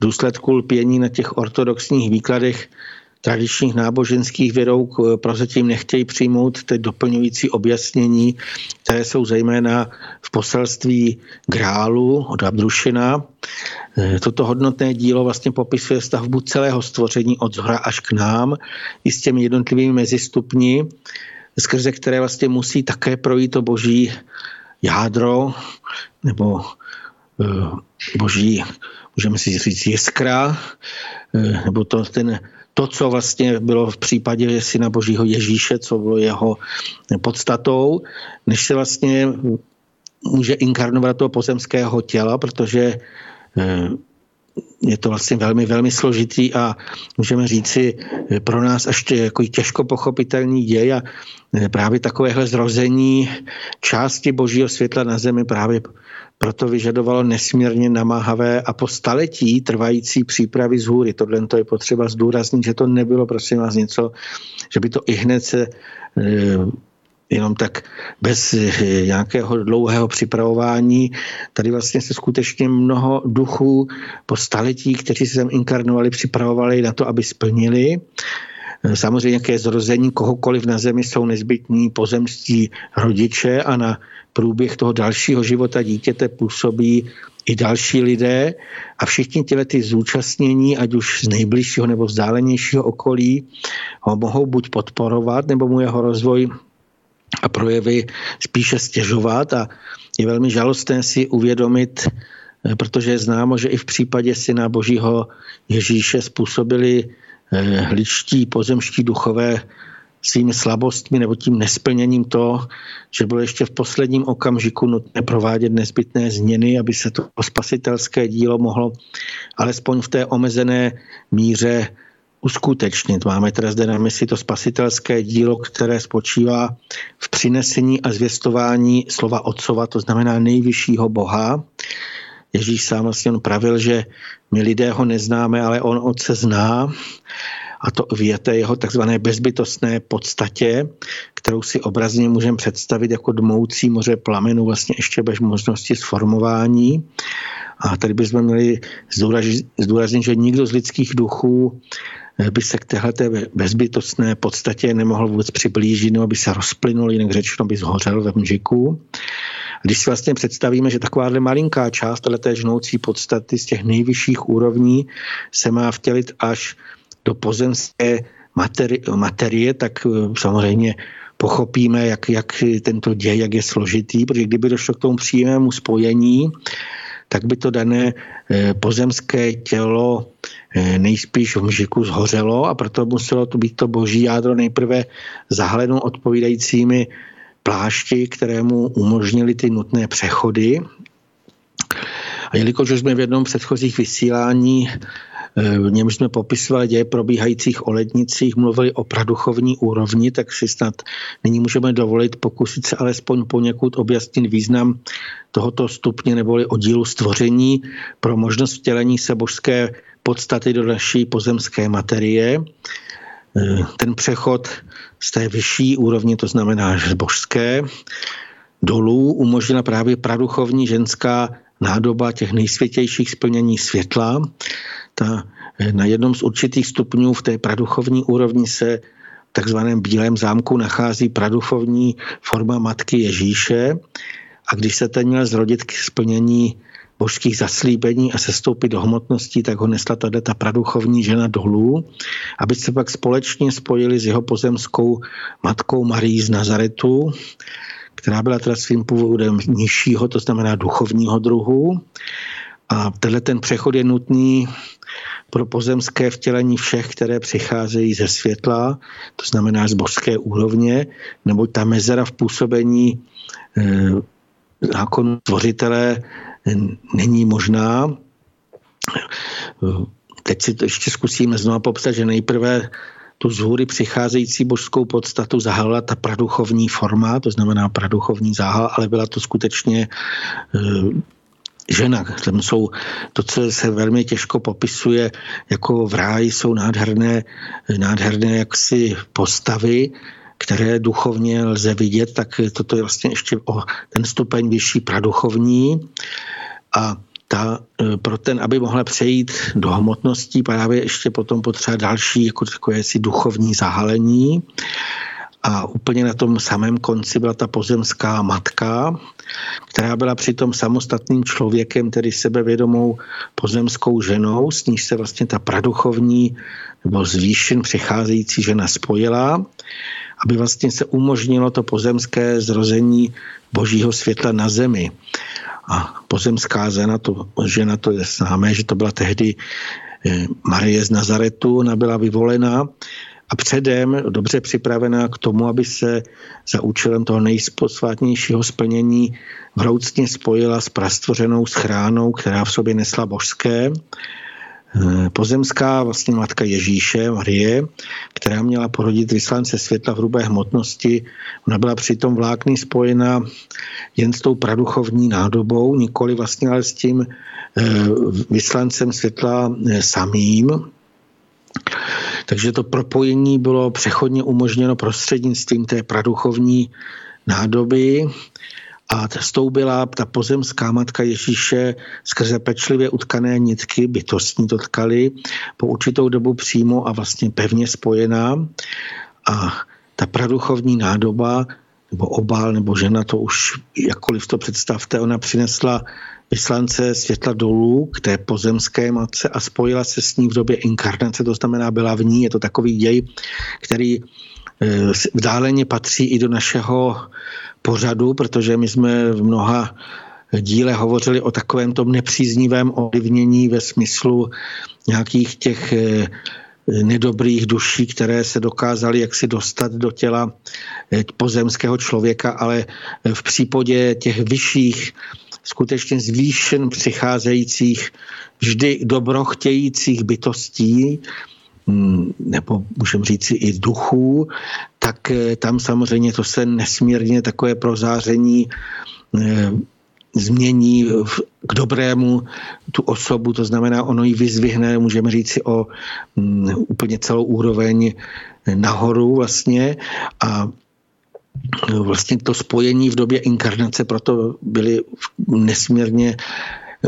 důsledku lpění na těch ortodoxních výkladech tradičních náboženských vědou prozatím nechtějí přijmout ty doplňující objasnění, které jsou zejména v poselství Grálu od Abdušina. E, toto hodnotné dílo vlastně popisuje stavbu celého stvoření od zhora až k nám i s těmi jednotlivými mezistupni, skrze které vlastně musí také projít to boží jádro nebo e, boží můžeme si říct jiskra, eh, nebo to, ten, to, co vlastně bylo v případě syna božího Ježíše, co bylo jeho podstatou, než se vlastně může inkarnovat toho pozemského těla, protože eh, je to vlastně velmi, velmi složitý a můžeme říci eh, pro nás ještě jako těžko pochopitelný děj a právě takovéhle zrození části božího světla na zemi právě proto vyžadovalo nesmírně namáhavé a po staletí trvající přípravy z hůry. Tohle to je potřeba zdůraznit, že to nebylo prosím vás něco, že by to i hned se eh, jenom tak bez eh, nějakého dlouhého připravování. Tady vlastně se skutečně mnoho duchů po staletí, kteří se sem inkarnovali, připravovali na to, aby splnili. Samozřejmě, jaké zrození kohokoliv na zemi jsou nezbytní pozemství rodiče a na průběh toho dalšího života dítěte působí i další lidé. A všichni těle ty zúčastnění, ať už z nejbližšího nebo vzdálenějšího okolí, ho mohou buď podporovat, nebo mu jeho rozvoj a projevy spíše stěžovat. A je velmi žalostné si uvědomit, eh, protože je známo, že i v případě syna Božího Ježíše způsobili ličtí pozemští duchové svými slabostmi nebo tím nesplněním to, že bylo ještě v posledním okamžiku nutné provádět nezbytné změny, aby se to spasitelské dílo mohlo alespoň v té omezené míře uskutečnit. Máme teda zde na mysli to spasitelské dílo, které spočívá v přinesení a zvěstování slova Otcova, to znamená nejvyššího Boha, Ježíš sám vlastně on pravil, že my lidé ho neznáme, ale on otce zná a to v jeho takzvané bezbytostné podstatě, kterou si obrazně můžeme představit jako dmoucí moře plamenu vlastně ještě bez možnosti sformování. A tady bychom měli zdůraznit, že nikdo z lidských duchů by se k téhle bezbytostné podstatě nemohl vůbec přiblížit, nebo by se rozplynul, jinak řečeno by zhořel ve mžiku. Když si vlastně představíme, že takováhle malinká část té žnoucí podstaty z těch nejvyšších úrovní se má vtělit až do pozemské materi- materie, tak eh, samozřejmě pochopíme, jak, jak tento děj, jak je složitý, protože kdyby došlo k tomu přímému spojení, tak by to dané eh, pozemské tělo eh, nejspíš v mžiku zhořelo a proto muselo to být to boží jádro nejprve zahaleno odpovídajícími plášti, kterému umožnili ty nutné přechody. A jelikož jsme v jednom předchozích vysílání Eh, v něm jsme popisovali děje probíhajících o lednicích, mluvili o praduchovní úrovni, tak si snad nyní můžeme dovolit pokusit se alespoň poněkud objasnit význam tohoto stupně neboli oddílu stvoření pro možnost vtělení se božské podstaty do naší pozemské materie. Eh, ten přechod z té vyšší úrovně, to znamená božské, dolů umožnila právě praduchovní ženská nádoba těch nejsvětějších splnění světla, ta, eh, na jednom z určitých stupňů v té praduchovní úrovni se v takzvaném Bílém zámku nachází praduchovní forma Matky Ježíše. A když se ten měl zrodit k splnění božských zaslíbení a sestoupit do hmotnosti, tak ho nesla tady ta praduchovní žena dolů, aby se pak společně spojili s jeho pozemskou matkou Marí z Nazaretu, která byla teda svým původem nižšího, to znamená duchovního druhu. A tenhle ten přechod je nutný pro pozemské vtělení všech, které přicházejí ze světla, to znamená z božské úrovně, nebo ta mezera v působení e, zákonu tvořitele není možná. Teď si to ještě zkusíme znovu popsat, že nejprve tu z hůry přicházející božskou podstatu zahalila ta praduchovní forma, to znamená praduchovní záhal, ale byla to skutečně e, žena. Tam jsou to, co se velmi těžko popisuje, jako v ráji jsou nádherné, nádherné jaksi postavy, které duchovně lze vidět, tak toto je vlastně ještě o ten stupeň vyšší praduchovní. A ta, e, pro ten, aby mohla přejít do hmotností, právě ještě potom potřeba další jako takové si duchovní zahalení. A úplně na tom samém konci byla ta pozemská matka, která byla přitom samostatným člověkem, tedy sebevědomou pozemskou ženou, s níž se vlastně ta praduchovní nebo zvýšen přicházející žena spojila, aby vlastně se umožnilo to pozemské zrození božího světla na zemi. A pozemská žena, to, žena, to je známé, že to byla tehdy eh, Marie z Nazaretu, ona byla vyvolena a předem dobře připravená k tomu, aby se za účelem toho nejsposvátnějšího splnění vroucně spojila s prastvořenou schránou, která v sobě nesla božské. Eh, pozemská vlastně matka Ježíše, Marie, která měla porodit vyslance světla v hrubé hmotnosti, ona byla přitom vlákny spojena jen s tou praduchovní nádobou, nikoli vlastně ale s tím eh, vyslancem světla eh, samým, takže to propojení bylo přechodně umožněno prostřednictvím té praduchovní nádoby a stoubila ta pozemská matka Ježíše skrze pečlivě utkané nitky, bytostní to tkali, po určitou dobu přímo a vlastně pevně spojená. A ta praduchovní nádoba, nebo obál, nebo žena, to už jakkoliv to představte, ona přinesla vyslance světla dolů k té pozemské matce a spojila se s ní v době inkarnace, to znamená byla v ní, je to takový děj, který eh, vdáleně patří i do našeho pořadu, protože my jsme v mnoha díle hovořili o takovém tom nepříznivém ovlivnění ve smyslu nějakých těch eh, nedobrých duší, které se dokázaly jaksi dostat do těla eh, pozemského člověka, ale v případě těch vyšších skutečně zvýšen přicházejících vždy dobrochtějících bytostí, mm, nebo můžeme říci i duchů, tak eh, tam samozřejmě to se nesmírně takové prozáření eh, změní k dobrému tu osobu, to znamená, ono ji vyzvihne, můžeme říct si o um, úplně celou úroveň nahoru vlastně. A vlastně to spojení v době inkarnace proto byly nesmírně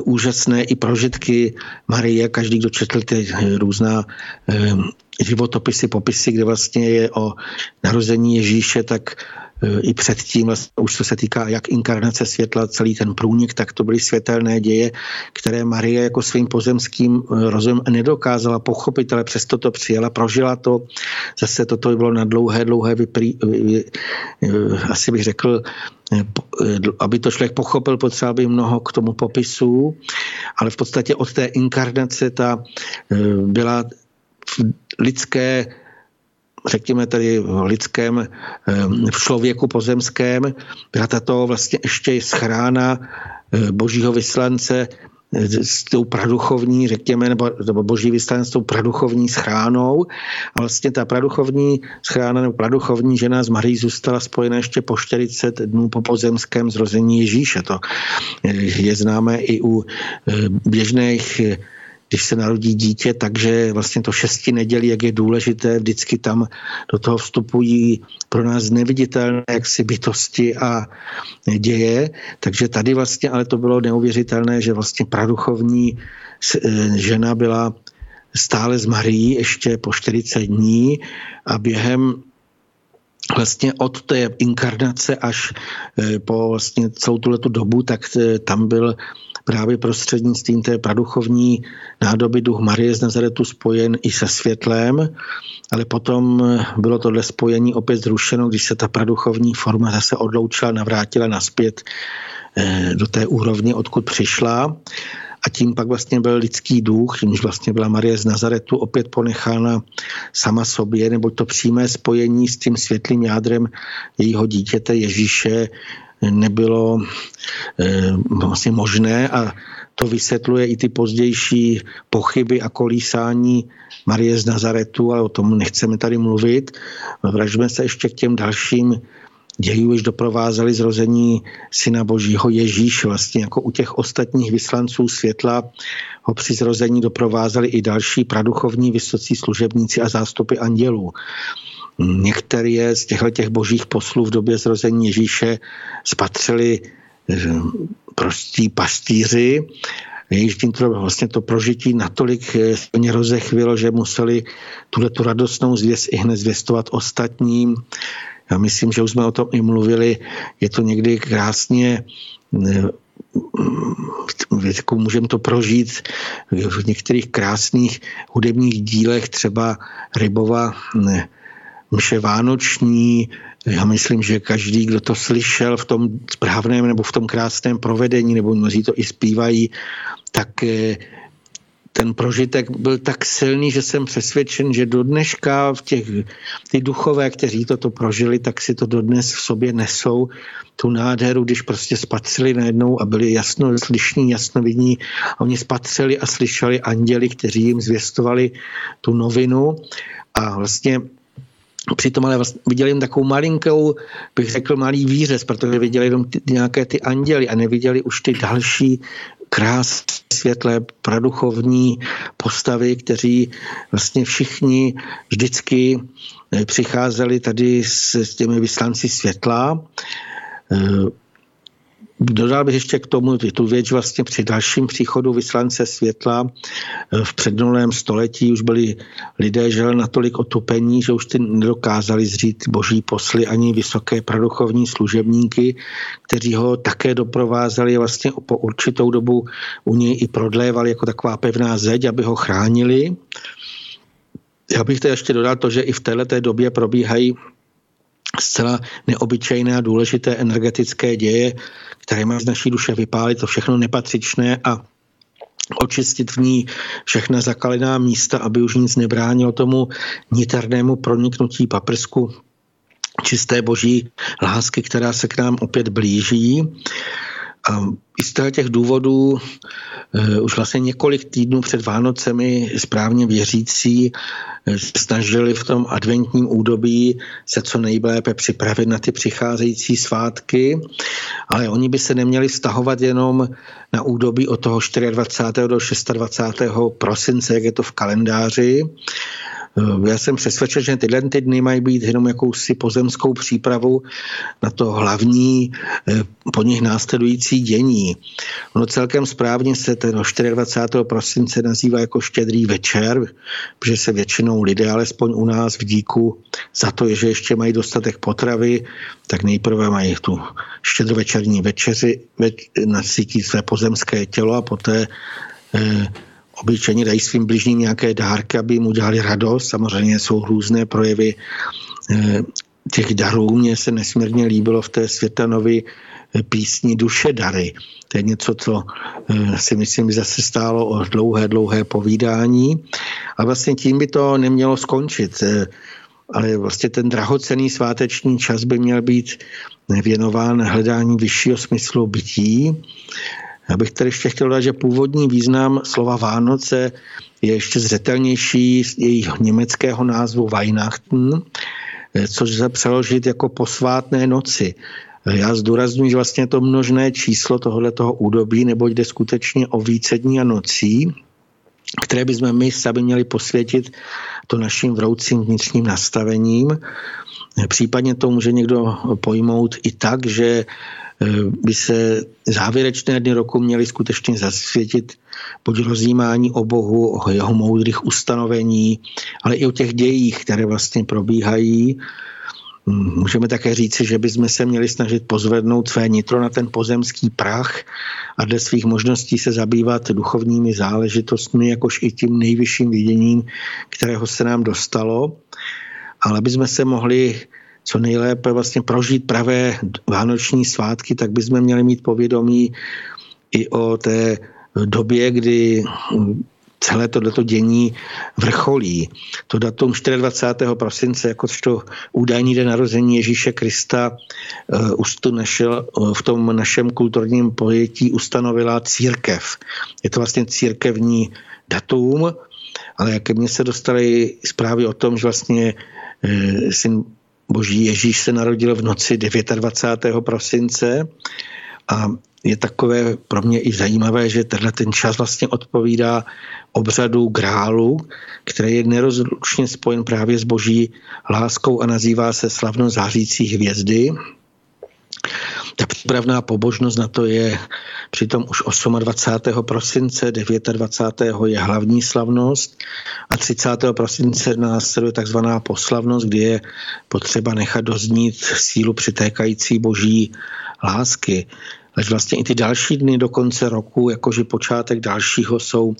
úžasné i prožitky Marie, každý, kdo četl ty různá eh, životopisy, popisy, kde vlastně je o narození Ježíše, tak Eh, i předtím, vlastně, už co se týká jak inkarnace světla, celý ten průnik, tak to byly světelné děje, které Marie jako svým pozemským eh, rozumem nedokázala pochopit, ale přesto to přijela, prožila to. Zase toto bylo na dlouhé, dlouhé vyprý, vy, eh, asi bych řekl, aby to člověk pochopil, potřeba by mnoho k tomu popisu, ale v podstatě od té inkarnace ta byla lidské řekněme tady v lidském, eh, v člověku pozemském, byla tato vlastně ještě schrána eh, božího vyslance eh, s tou praduchovní, řekněme, nebo, nebo boží vyslanec s tou praduchovní schránou. A vlastně ta praduchovní schrána nebo praduchovní žena z Marí zůstala spojena ještě po 40 dnů po pozemském zrození Ježíše. To je známé i u běžných když se narodí dítě, takže vlastně to šesti nedělí, jak je důležité, vždycky tam do toho vstupují pro nás neviditelné jaksi bytosti a děje. Takže tady vlastně, ale to bylo neuvěřitelné, že vlastně praduchovní e, žena byla stále z Marií ještě po 40 dní a během vlastně od té inkarnace až e, po vlastně celou tuto dobu, tak e, tam byl právě prostřednictvím té praduchovní nádoby duch Marie z Nazaretu spojen i se světlem, ale potom bylo tohle spojení opět zrušeno, když se ta praduchovní forma zase odloučila, navrátila naspět eh, do té úrovně, odkud přišla. A tím pak vlastně byl lidský duch, tímž vlastně byla Marie z Nazaretu opět ponechána sama sobě, nebo to přímé spojení s tím světlým jádrem jejího dítěte Ježíše nebylo eh, vlastně možné a to vysvětluje i ty pozdější pochyby a kolísání Marie z Nazaretu, ale o tom nechceme tady mluvit. Vražme se ještě k těm dalším dějů, již doprovázeli zrození Syna Božího Ježíš. Vlastně jako u těch ostatních vyslanců světla ho při zrození doprovázeli i další praduchovní vysocí služebníci a zástupy andělů. Některé z těchto těch božích poslů v době zrození Ježíše spatřili eh, prostí pastýři, jejichž tímto vlastně to prožití natolik eh, rozechvilo, že museli tuhle tu radostnou zvěst i hned zvěstovat ostatním. Já myslím, že už jsme o tom i mluvili, je to někdy krásně eh, jako můžeme to prožít v některých krásných hudebních dílech, třeba Rybova mše vánoční. Já myslím, že každý, kdo to slyšel v tom správném nebo v tom krásném provedení, nebo mnozí to i zpívají, tak eh, ten prožitek byl tak silný, že jsem přesvědčen, že do dneška v těch, ty duchové, kteří toto prožili, tak si to dodnes v sobě nesou, tu nádheru, když prostě spatřili najednou a byli jasno slyšní, jasnovidní a oni spatřili a slyšeli anděli, kteří jim zvěstovali tu novinu a vlastně Přitom ale vlastně viděli jen takovou malinkou, bych řekl, malý výřez, protože viděli jenom ty, nějaké ty anděly a neviděli už ty další krásné, světlé, praduchovní postavy, kteří vlastně všichni vždycky eh, přicházeli tady s, s těmi vyslanci světla. Dodal bych ještě k tomu tu věc, vlastně při dalším příchodu vyslance světla v předminulém století už byli lidé žel natolik otupení, že už ty nedokázali zřít boží posly ani vysoké praduchovní služebníky, kteří ho také doprovázeli vlastně po určitou dobu u něj i prodlévali jako taková pevná zeď, aby ho chránili. Já bych to ještě dodal to, že i v této době probíhají zcela neobyčejné a důležité energetické děje, které má z naší duše vypálit to všechno nepatřičné a očistit v ní všechna zakalená místa, aby už nic nebránilo tomu niternému proniknutí paprsku čisté boží lásky, která se k nám opět blíží. I z těch důvodů eh, už vlastně několik týdnů před Vánocemi správně věřící eh, snažili v tom adventním údobí se co nejlépe připravit na ty přicházející svátky, ale oni by se neměli stahovat jenom na údobí od toho 24. do 26. prosince, jak je to v kalendáři, já jsem přesvědčen, že tyhle ty dny mají být jenom jakousi pozemskou přípravu na to hlavní eh, po nich následující dění. No celkem správně se ten 24. prosince nazývá jako štědrý večer, protože se většinou lidé, alespoň u nás v díku, za to, že ještě mají dostatek potravy, tak nejprve mají tu štědrovečerní večeři, več, nasítí své pozemské tělo a poté eh, obyčejně dají svým bližním nějaké dárky, aby jim udělali radost. Samozřejmě jsou různé projevy eh, těch darů. Mně se nesmírně líbilo v té Světanovi eh, písni Duše dary. To je něco, co eh, si myslím by zase stálo o dlouhé, dlouhé povídání. A vlastně tím by to nemělo skončit. Ale vlastně ten drahocený sváteční čas by měl být věnován hledání vyššího smyslu bytí já bych tady ještě chtěl dát, že původní význam slova Vánoce je ještě zřetelnější z jejich německého názvu Weihnachten, což se přeložit jako posvátné noci. Já zdůraznuju, že vlastně to množné číslo tohoto údobí, nebo jde skutečně o více dní a nocí, které bychom my sami měli posvětit to naším vroucím vnitřním nastavením. Případně to může někdo pojmout i tak, že Eh, by se závěrečné dny roku měly skutečně zasvětit buď rozjímání o Bohu, o jeho moudrých ustanovení, ale i o těch dějích, které vlastně probíhají. Hm, můžeme také říci, že bychom se měli snažit pozvednout své nitro na ten pozemský prach a dle svých možností se zabývat duchovními záležitostmi, jakož i tím nejvyšším viděním, kterého se nám dostalo. Ale aby jsme se mohli co nejlépe vlastně prožít pravé vánoční svátky, tak bychom měli mít povědomí i o té době, kdy celé tohleto dění vrcholí. To datum 24. prosince, jakožto údajný den narození Ježíše Krista, to našel, uh, v tom našem kulturním pojetí ustanovila církev. Je to vlastně církevní datum, ale jak mně se dostaly zprávy o tom, že vlastně uh, syn Boží Ježíš se narodil v noci 29. prosince a je takové pro mě i zajímavé, že tenhle ten čas vlastně odpovídá obřadu grálu, který je nerozlučně spojen právě s boží láskou a nazývá se slavno zářící hvězdy. Ta přípravná pobožnost na to je přitom už 28. prosince, 29. je hlavní slavnost a 30. prosince následuje takzvaná poslavnost, kdy je potřeba nechat doznít sílu přitékající boží lásky. Ale vlastně i ty další dny do konce roku, jakože počátek dalšího, jsou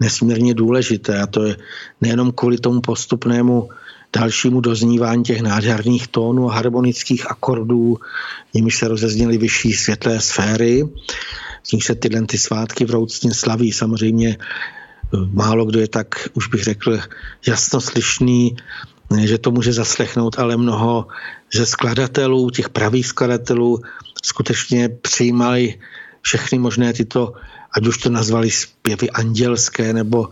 nesmírně důležité. A to je nejenom kvůli tomu postupnému dalšímu doznívání těch nádherných tónů a harmonických akordů, nimiž se rozezněly vyšší světlé sféry, z nich se tyhle ty svátky vroucně slaví. Samozřejmě eh, málo kdo je tak, už bych řekl, jasnoslyšný, že to může zaslechnout, ale mnoho ze skladatelů, těch pravých skladatelů, skutečně přijímali všechny možné tyto ať už to nazvali zpěvy andělské nebo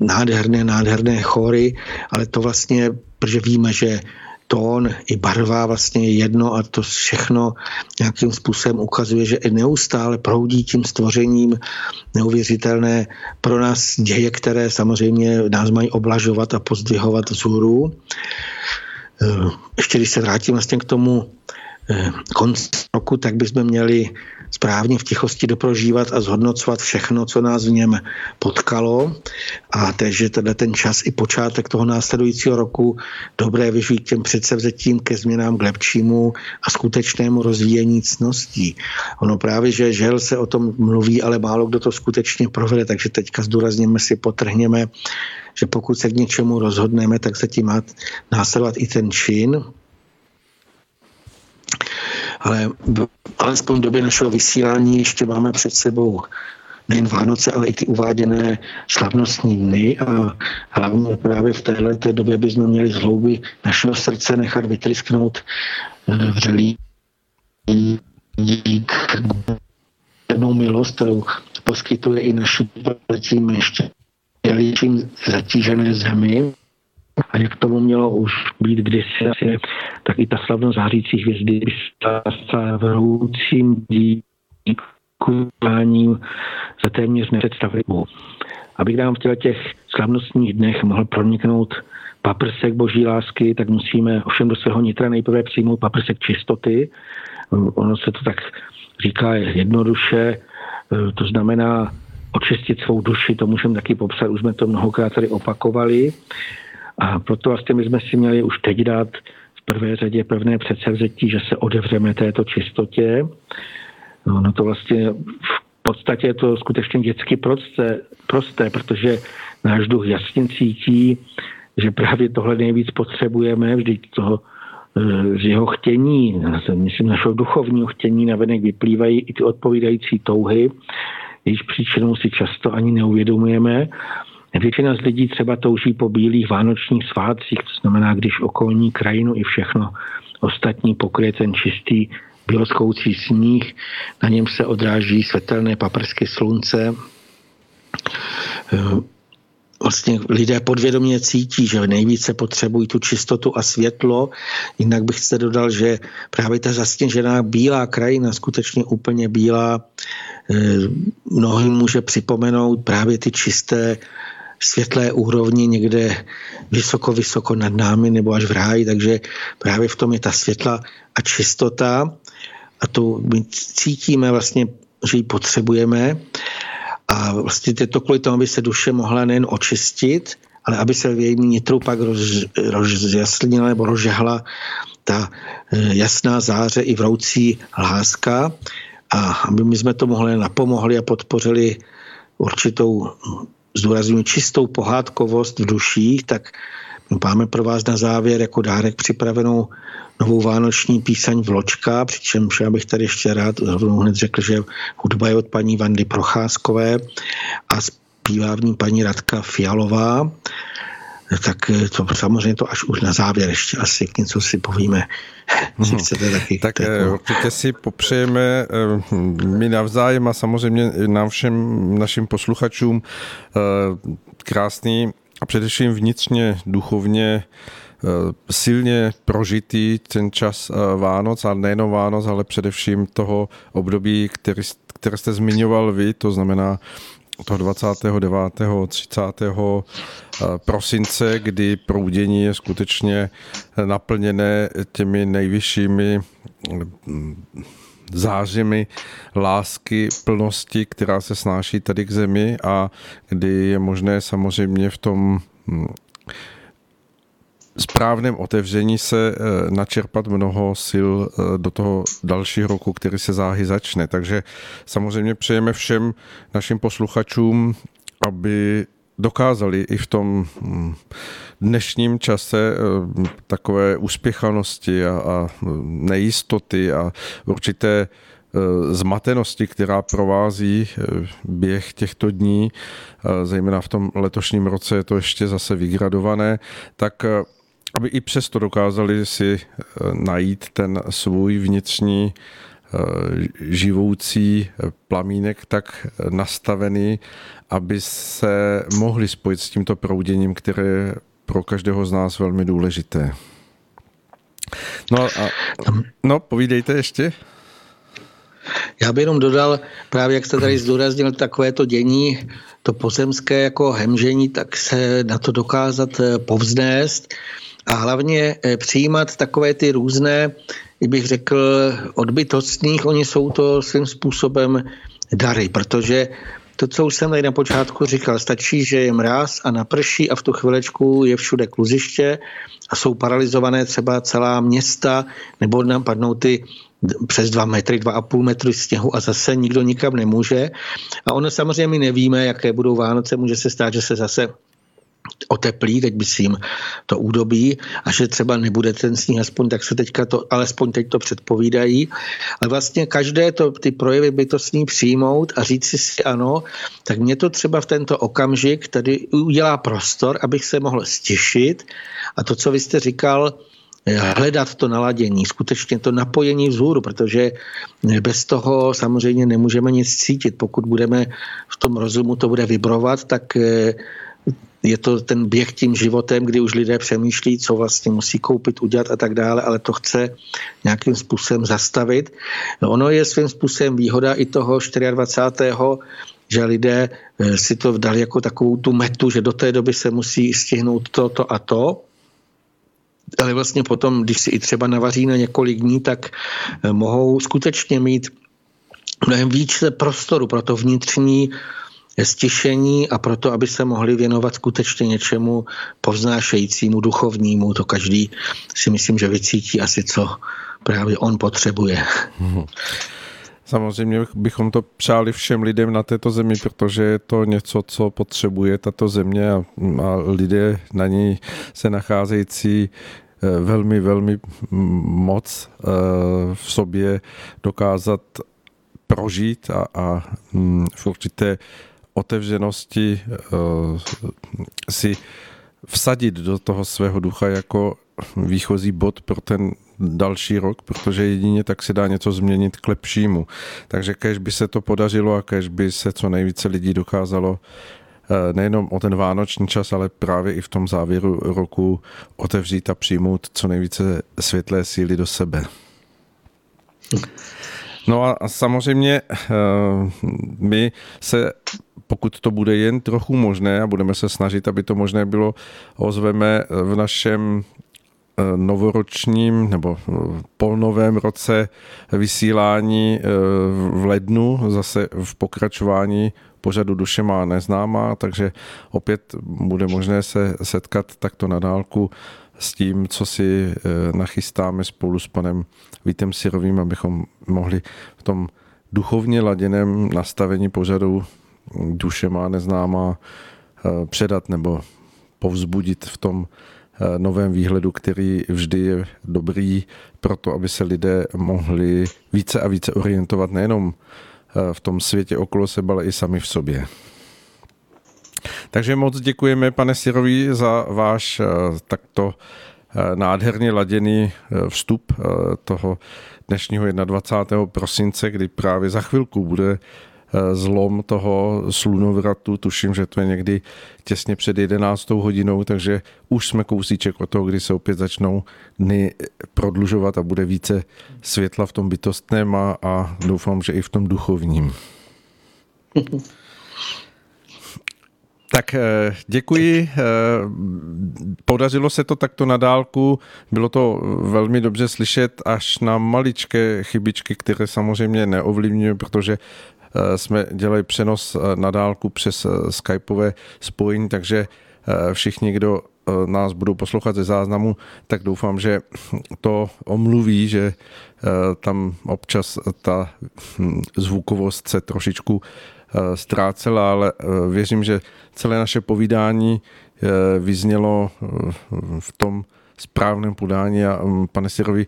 nádherné, nádherné chory, ale to vlastně, protože víme, že tón i barva vlastně je jedno a to všechno nějakým způsobem ukazuje, že i neustále proudí tím stvořením neuvěřitelné pro nás děje, které samozřejmě nás mají oblažovat a pozdvihovat vzhůru. Eh, ještě když se vrátím vlastně k tomu eh, konci roku, tak bychom měli správně v tichosti doprožívat a zhodnocovat všechno, co nás v něm potkalo a takže tenhle ten čas i počátek toho následujícího roku dobré vyžít těm předsevzetím ke změnám k lepšímu a skutečnému rozvíjení cností. Ono právě, že žel se o tom mluví, ale málo kdo to skutečně provede, takže teďka zdůrazněme si, potrhněme, že pokud se k něčemu rozhodneme, tak se tím má následovat i ten čin, ale alespoň v době našeho vysílání ještě máme před sebou nejen Vánoce, ale i ty uváděné slavnostní dny a hlavně právě v této době bychom měli z hlouby našeho srdce nechat vytrysknout eh, vřelý dík milost, kterou poskytuje i našim policím ještě zatížené zemi. A jak tomu mělo už být kdysi, asi, tak i ta slavnost zářící hvězdy s vroucím díkováním za téměř nepředstavitelnou. Abych nám v těle těch slavnostních dnech mohl proniknout paprsek boží lásky, tak musíme ovšem do svého nitra nejprve přijmout paprsek čistoty. Ono se to tak říká jednoduše, to znamená očistit svou duši, to můžeme taky popsat, už jsme to mnohokrát tady opakovali. A proto vlastně my jsme si měli už teď dát v prvé řadě pevné předsevzetí, že se odevřeme této čistotě. No, no to vlastně v podstatě je to skutečně dětsky prosté, prosté, protože náš duch jasně cítí, že právě tohle nejvíc potřebujeme, vždyť toho z jeho chtění, myslím našeho duchovního chtění navenek vyplývají i ty odpovídající touhy, jejíž příčinou si často ani neuvědomujeme. Většina z lidí třeba touží po bílých vánočních svátcích, to znamená, když okolní krajinu i všechno ostatní pokryje ten čistý běloskoucí sníh, na něm se odráží světelné paprsky slunce. Vlastně lidé podvědomě cítí, že nejvíce potřebují tu čistotu a světlo. Jinak bych se dodal, že právě ta zasněžená bílá krajina, skutečně úplně bílá, eh, mnohým může připomenout právě ty čisté světlé úrovni někde vysoko, vysoko nad námi nebo až v ráji, takže právě v tom je ta světla a čistota. A to my cítíme vlastně, že ji potřebujeme. A vlastně je to kvůli tomu, aby se duše mohla nejen očistit, ale aby se v jejím nitru pak roz, rozjasnila nebo rozžehla ta eh, jasná záře i vroucí láska. A aby my jsme to mohli napomohli a podpořili určitou zdůrazňuji čistou pohádkovost v duších, tak máme pro vás na závěr jako dárek připravenou novou vánoční písaň Vločka, přičemž já bych tady ještě rád hned řekl, že hudba je od paní Vandy Procházkové a zpívá v ní paní Radka Fialová. Tak to samozřejmě to až už na závěr ještě asi k něco si povíme. Hmm. Chcete taky, tak jako... určitě si popřejeme eh, my navzájem a samozřejmě nám všem našim posluchačům eh, krásný a především vnitřně, duchovně Eh, silně prožitý ten čas eh, Vánoc a nejenom Vánoc, ale především toho období, který, které jste zmiňoval vy, to znamená toho 29. 30. prosince, kdy proudění je skutečně naplněné těmi nejvyššími mm, zářimi lásky, plnosti, která se snáší tady k zemi a kdy je možné samozřejmě v tom mm, správném otevření se eh, načerpat mnoho sil eh, do toho dalšího roku, který se záhy začne. Takže samozřejmě přejeme všem našim posluchačům, aby dokázali i v tom hm, dnešním čase eh, takové uspěchanosti a, a nejistoty a určité zmatenosti, která provází běh těchto dní, zejména v tom letošním roce je to ještě zase vygradované, tak aby i přesto dokázali si eh, najít ten svůj vnitřní eh, živoucí eh, plamínek tak nastavený, aby se mohli spojit s tímto prouděním, které je pro každého z nás velmi důležité. No a no, povídejte ještě. Já bych jenom dodal, právě jak jste tady zdůraznil takové to dění, to pozemské jako hemžení, tak se na to dokázat povznést a hlavně eh, přijímat takové ty různé, bych řekl, odbytostných, oni jsou to svým způsobem dary, protože to, co už jsem tady na počátku říkal, stačí, že je mráz a naprší a v tu chvilečku je všude kluziště a jsou paralizované třeba celá města, nebo nám padnou ty přes dva metry, dva a půl metru sněhu a zase nikdo nikam nemůže. A ono samozřejmě my nevíme, jaké budou Vánoce, může se stát, že se zase oteplí, teď myslím to údobí a že třeba nebude ten sníh, aspoň tak se teďka to, alespoň teď to předpovídají. Ale vlastně každé to, ty projevy bytostní přijmout a říct si ano, tak mě to třeba v tento okamžik tady udělá prostor, abych se mohl stěšit a to, co vy jste říkal, hledat to naladění, skutečně to napojení vzhůru, protože bez toho samozřejmě nemůžeme nic cítit. Pokud budeme v tom rozumu to bude vibrovat, tak je to ten běh tím životem, kdy už lidé přemýšlí, co vlastně musí koupit, udělat a tak dále, ale to chce nějakým způsobem zastavit. No ono je svým způsobem výhoda i toho 24 že lidé eh, si to dali jako takovou tu metu, že do té doby se musí stihnout to, to a to. Ale vlastně potom, když si i třeba navaří na několik dní, tak eh, mohou skutečně mít mnohem více prostoru pro to vnitřní stišení a proto, aby se mohli věnovat skutečně něčemu povznášejícímu, duchovnímu. To každý si myslím, že vycítí asi, co právě on potřebuje. Hmm. Samozřejmě bychom to přáli všem lidem na této zemi, protože je to něco, co potřebuje tato země a, a lidé na ní se nacházející eh, velmi, velmi moc eh, v sobě dokázat prožít a, a mm, v určité otevřenosti uh, si vsadit do toho svého ducha jako výchozí bod pro ten další rok, protože jedině tak se dá něco změnit k lepšímu. Takže kež by se to podařilo a kež by se co nejvíce lidí dokázalo eh, nejenom o ten vánoční čas, ale právě i v tom závěru roku otevřít a přijmout co nejvíce světlé síly do sebe. No a samozřejmě eh, my se pokud to bude jen trochu možné a budeme se snažit, aby to možné bylo, ozveme v našem eh, novoročním nebo eh, polnovém roce vysílání v lednu, zase v pokračování pořadu Duše má neznámá, takže opět bude možné se setkat takto na dálku s tím, co si nachystáme spolu s panem Vítem Sirovým, abychom mohli v tom duchovně laděném nastavení pořadu duše má neznámá eh, předat nebo povzbudit v tom eh, novém výhledu, který vždy je dobrý pro to, aby se lidé mohli více a více orientovat nejenom eh, v tom světě okolo sebe, ale i sami v sobě. Takže moc děkujeme, pane Sirovi, za váš takto nádherně laděný vstup toho dnešního 21. prosince, kdy právě za chvilku bude eh, zlom toho slunovratu, tuším, že to je někdy těsně před 11. hodinou, takže už jsme kousíček od toho, kdy se opět začnou dny prodlužovat a bude více světla v tom bytostném a, a doufám, že i v tom duchovním. Tak eh, děkuji. Eh, podařilo se to takto na dálku. Bylo to velmi dobře slyšet až na maličké chybičky, které samozřejmě neovlivňují, protože eh, jsme dělali přenos na dálku přes skypové spojení, takže všichni, kdo nás budou poslouchat ze záznamu, tak doufám, že to omluví, že tam občas ta hm, zvukovost se trošičku ztrácela, ale eh, věřím, že celé naše povídání eh, vyznělo v tom správném podání a mm, pane Sirovi,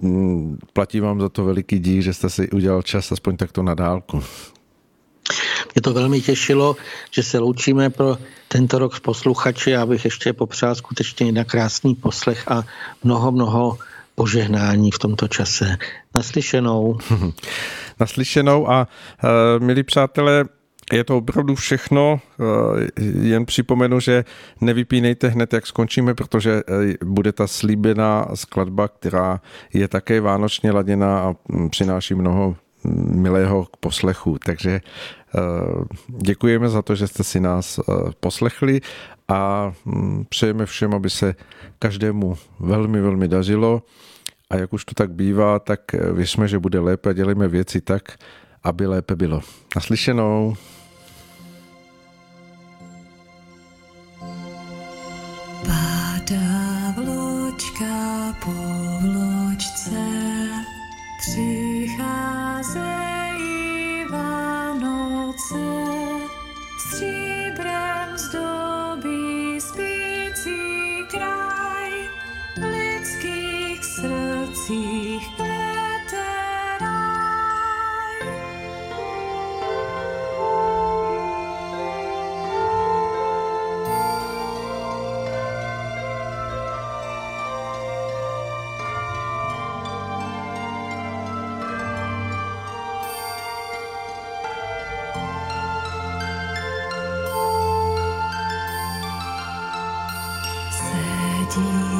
mm, platí vám za to veliký dík, že jste si udělal čas aspoň takto na dálku. Mě to velmi těšilo, že se loučíme pro tento rok s posluchači. Já bych ještě popřál skutečně na krásný poslech a mnoho, mnoho požehnání v tomto čase. Naslyšenou. Naslyšenou a uh, milí přátelé, je to opravdu všechno, jen připomenu, že nevypínejte hned, jak skončíme, protože e, bude ta slíbená skladba, která je také vánočně laděná a přináší mnoho milého k poslechu. Takže Eh, děkujeme za to, že jste si nás eh, poslechli a hm, přejeme všem, aby se každému velmi, velmi dařilo. A jak už to tak bývá, tak eh, věřme, že bude lépe a dělejme věci tak, aby lépe bylo. Naslyšenou. Padá vločka po vločce, přicházejí slunce stříbrem zdobí spící kraj v lidských srdcích 地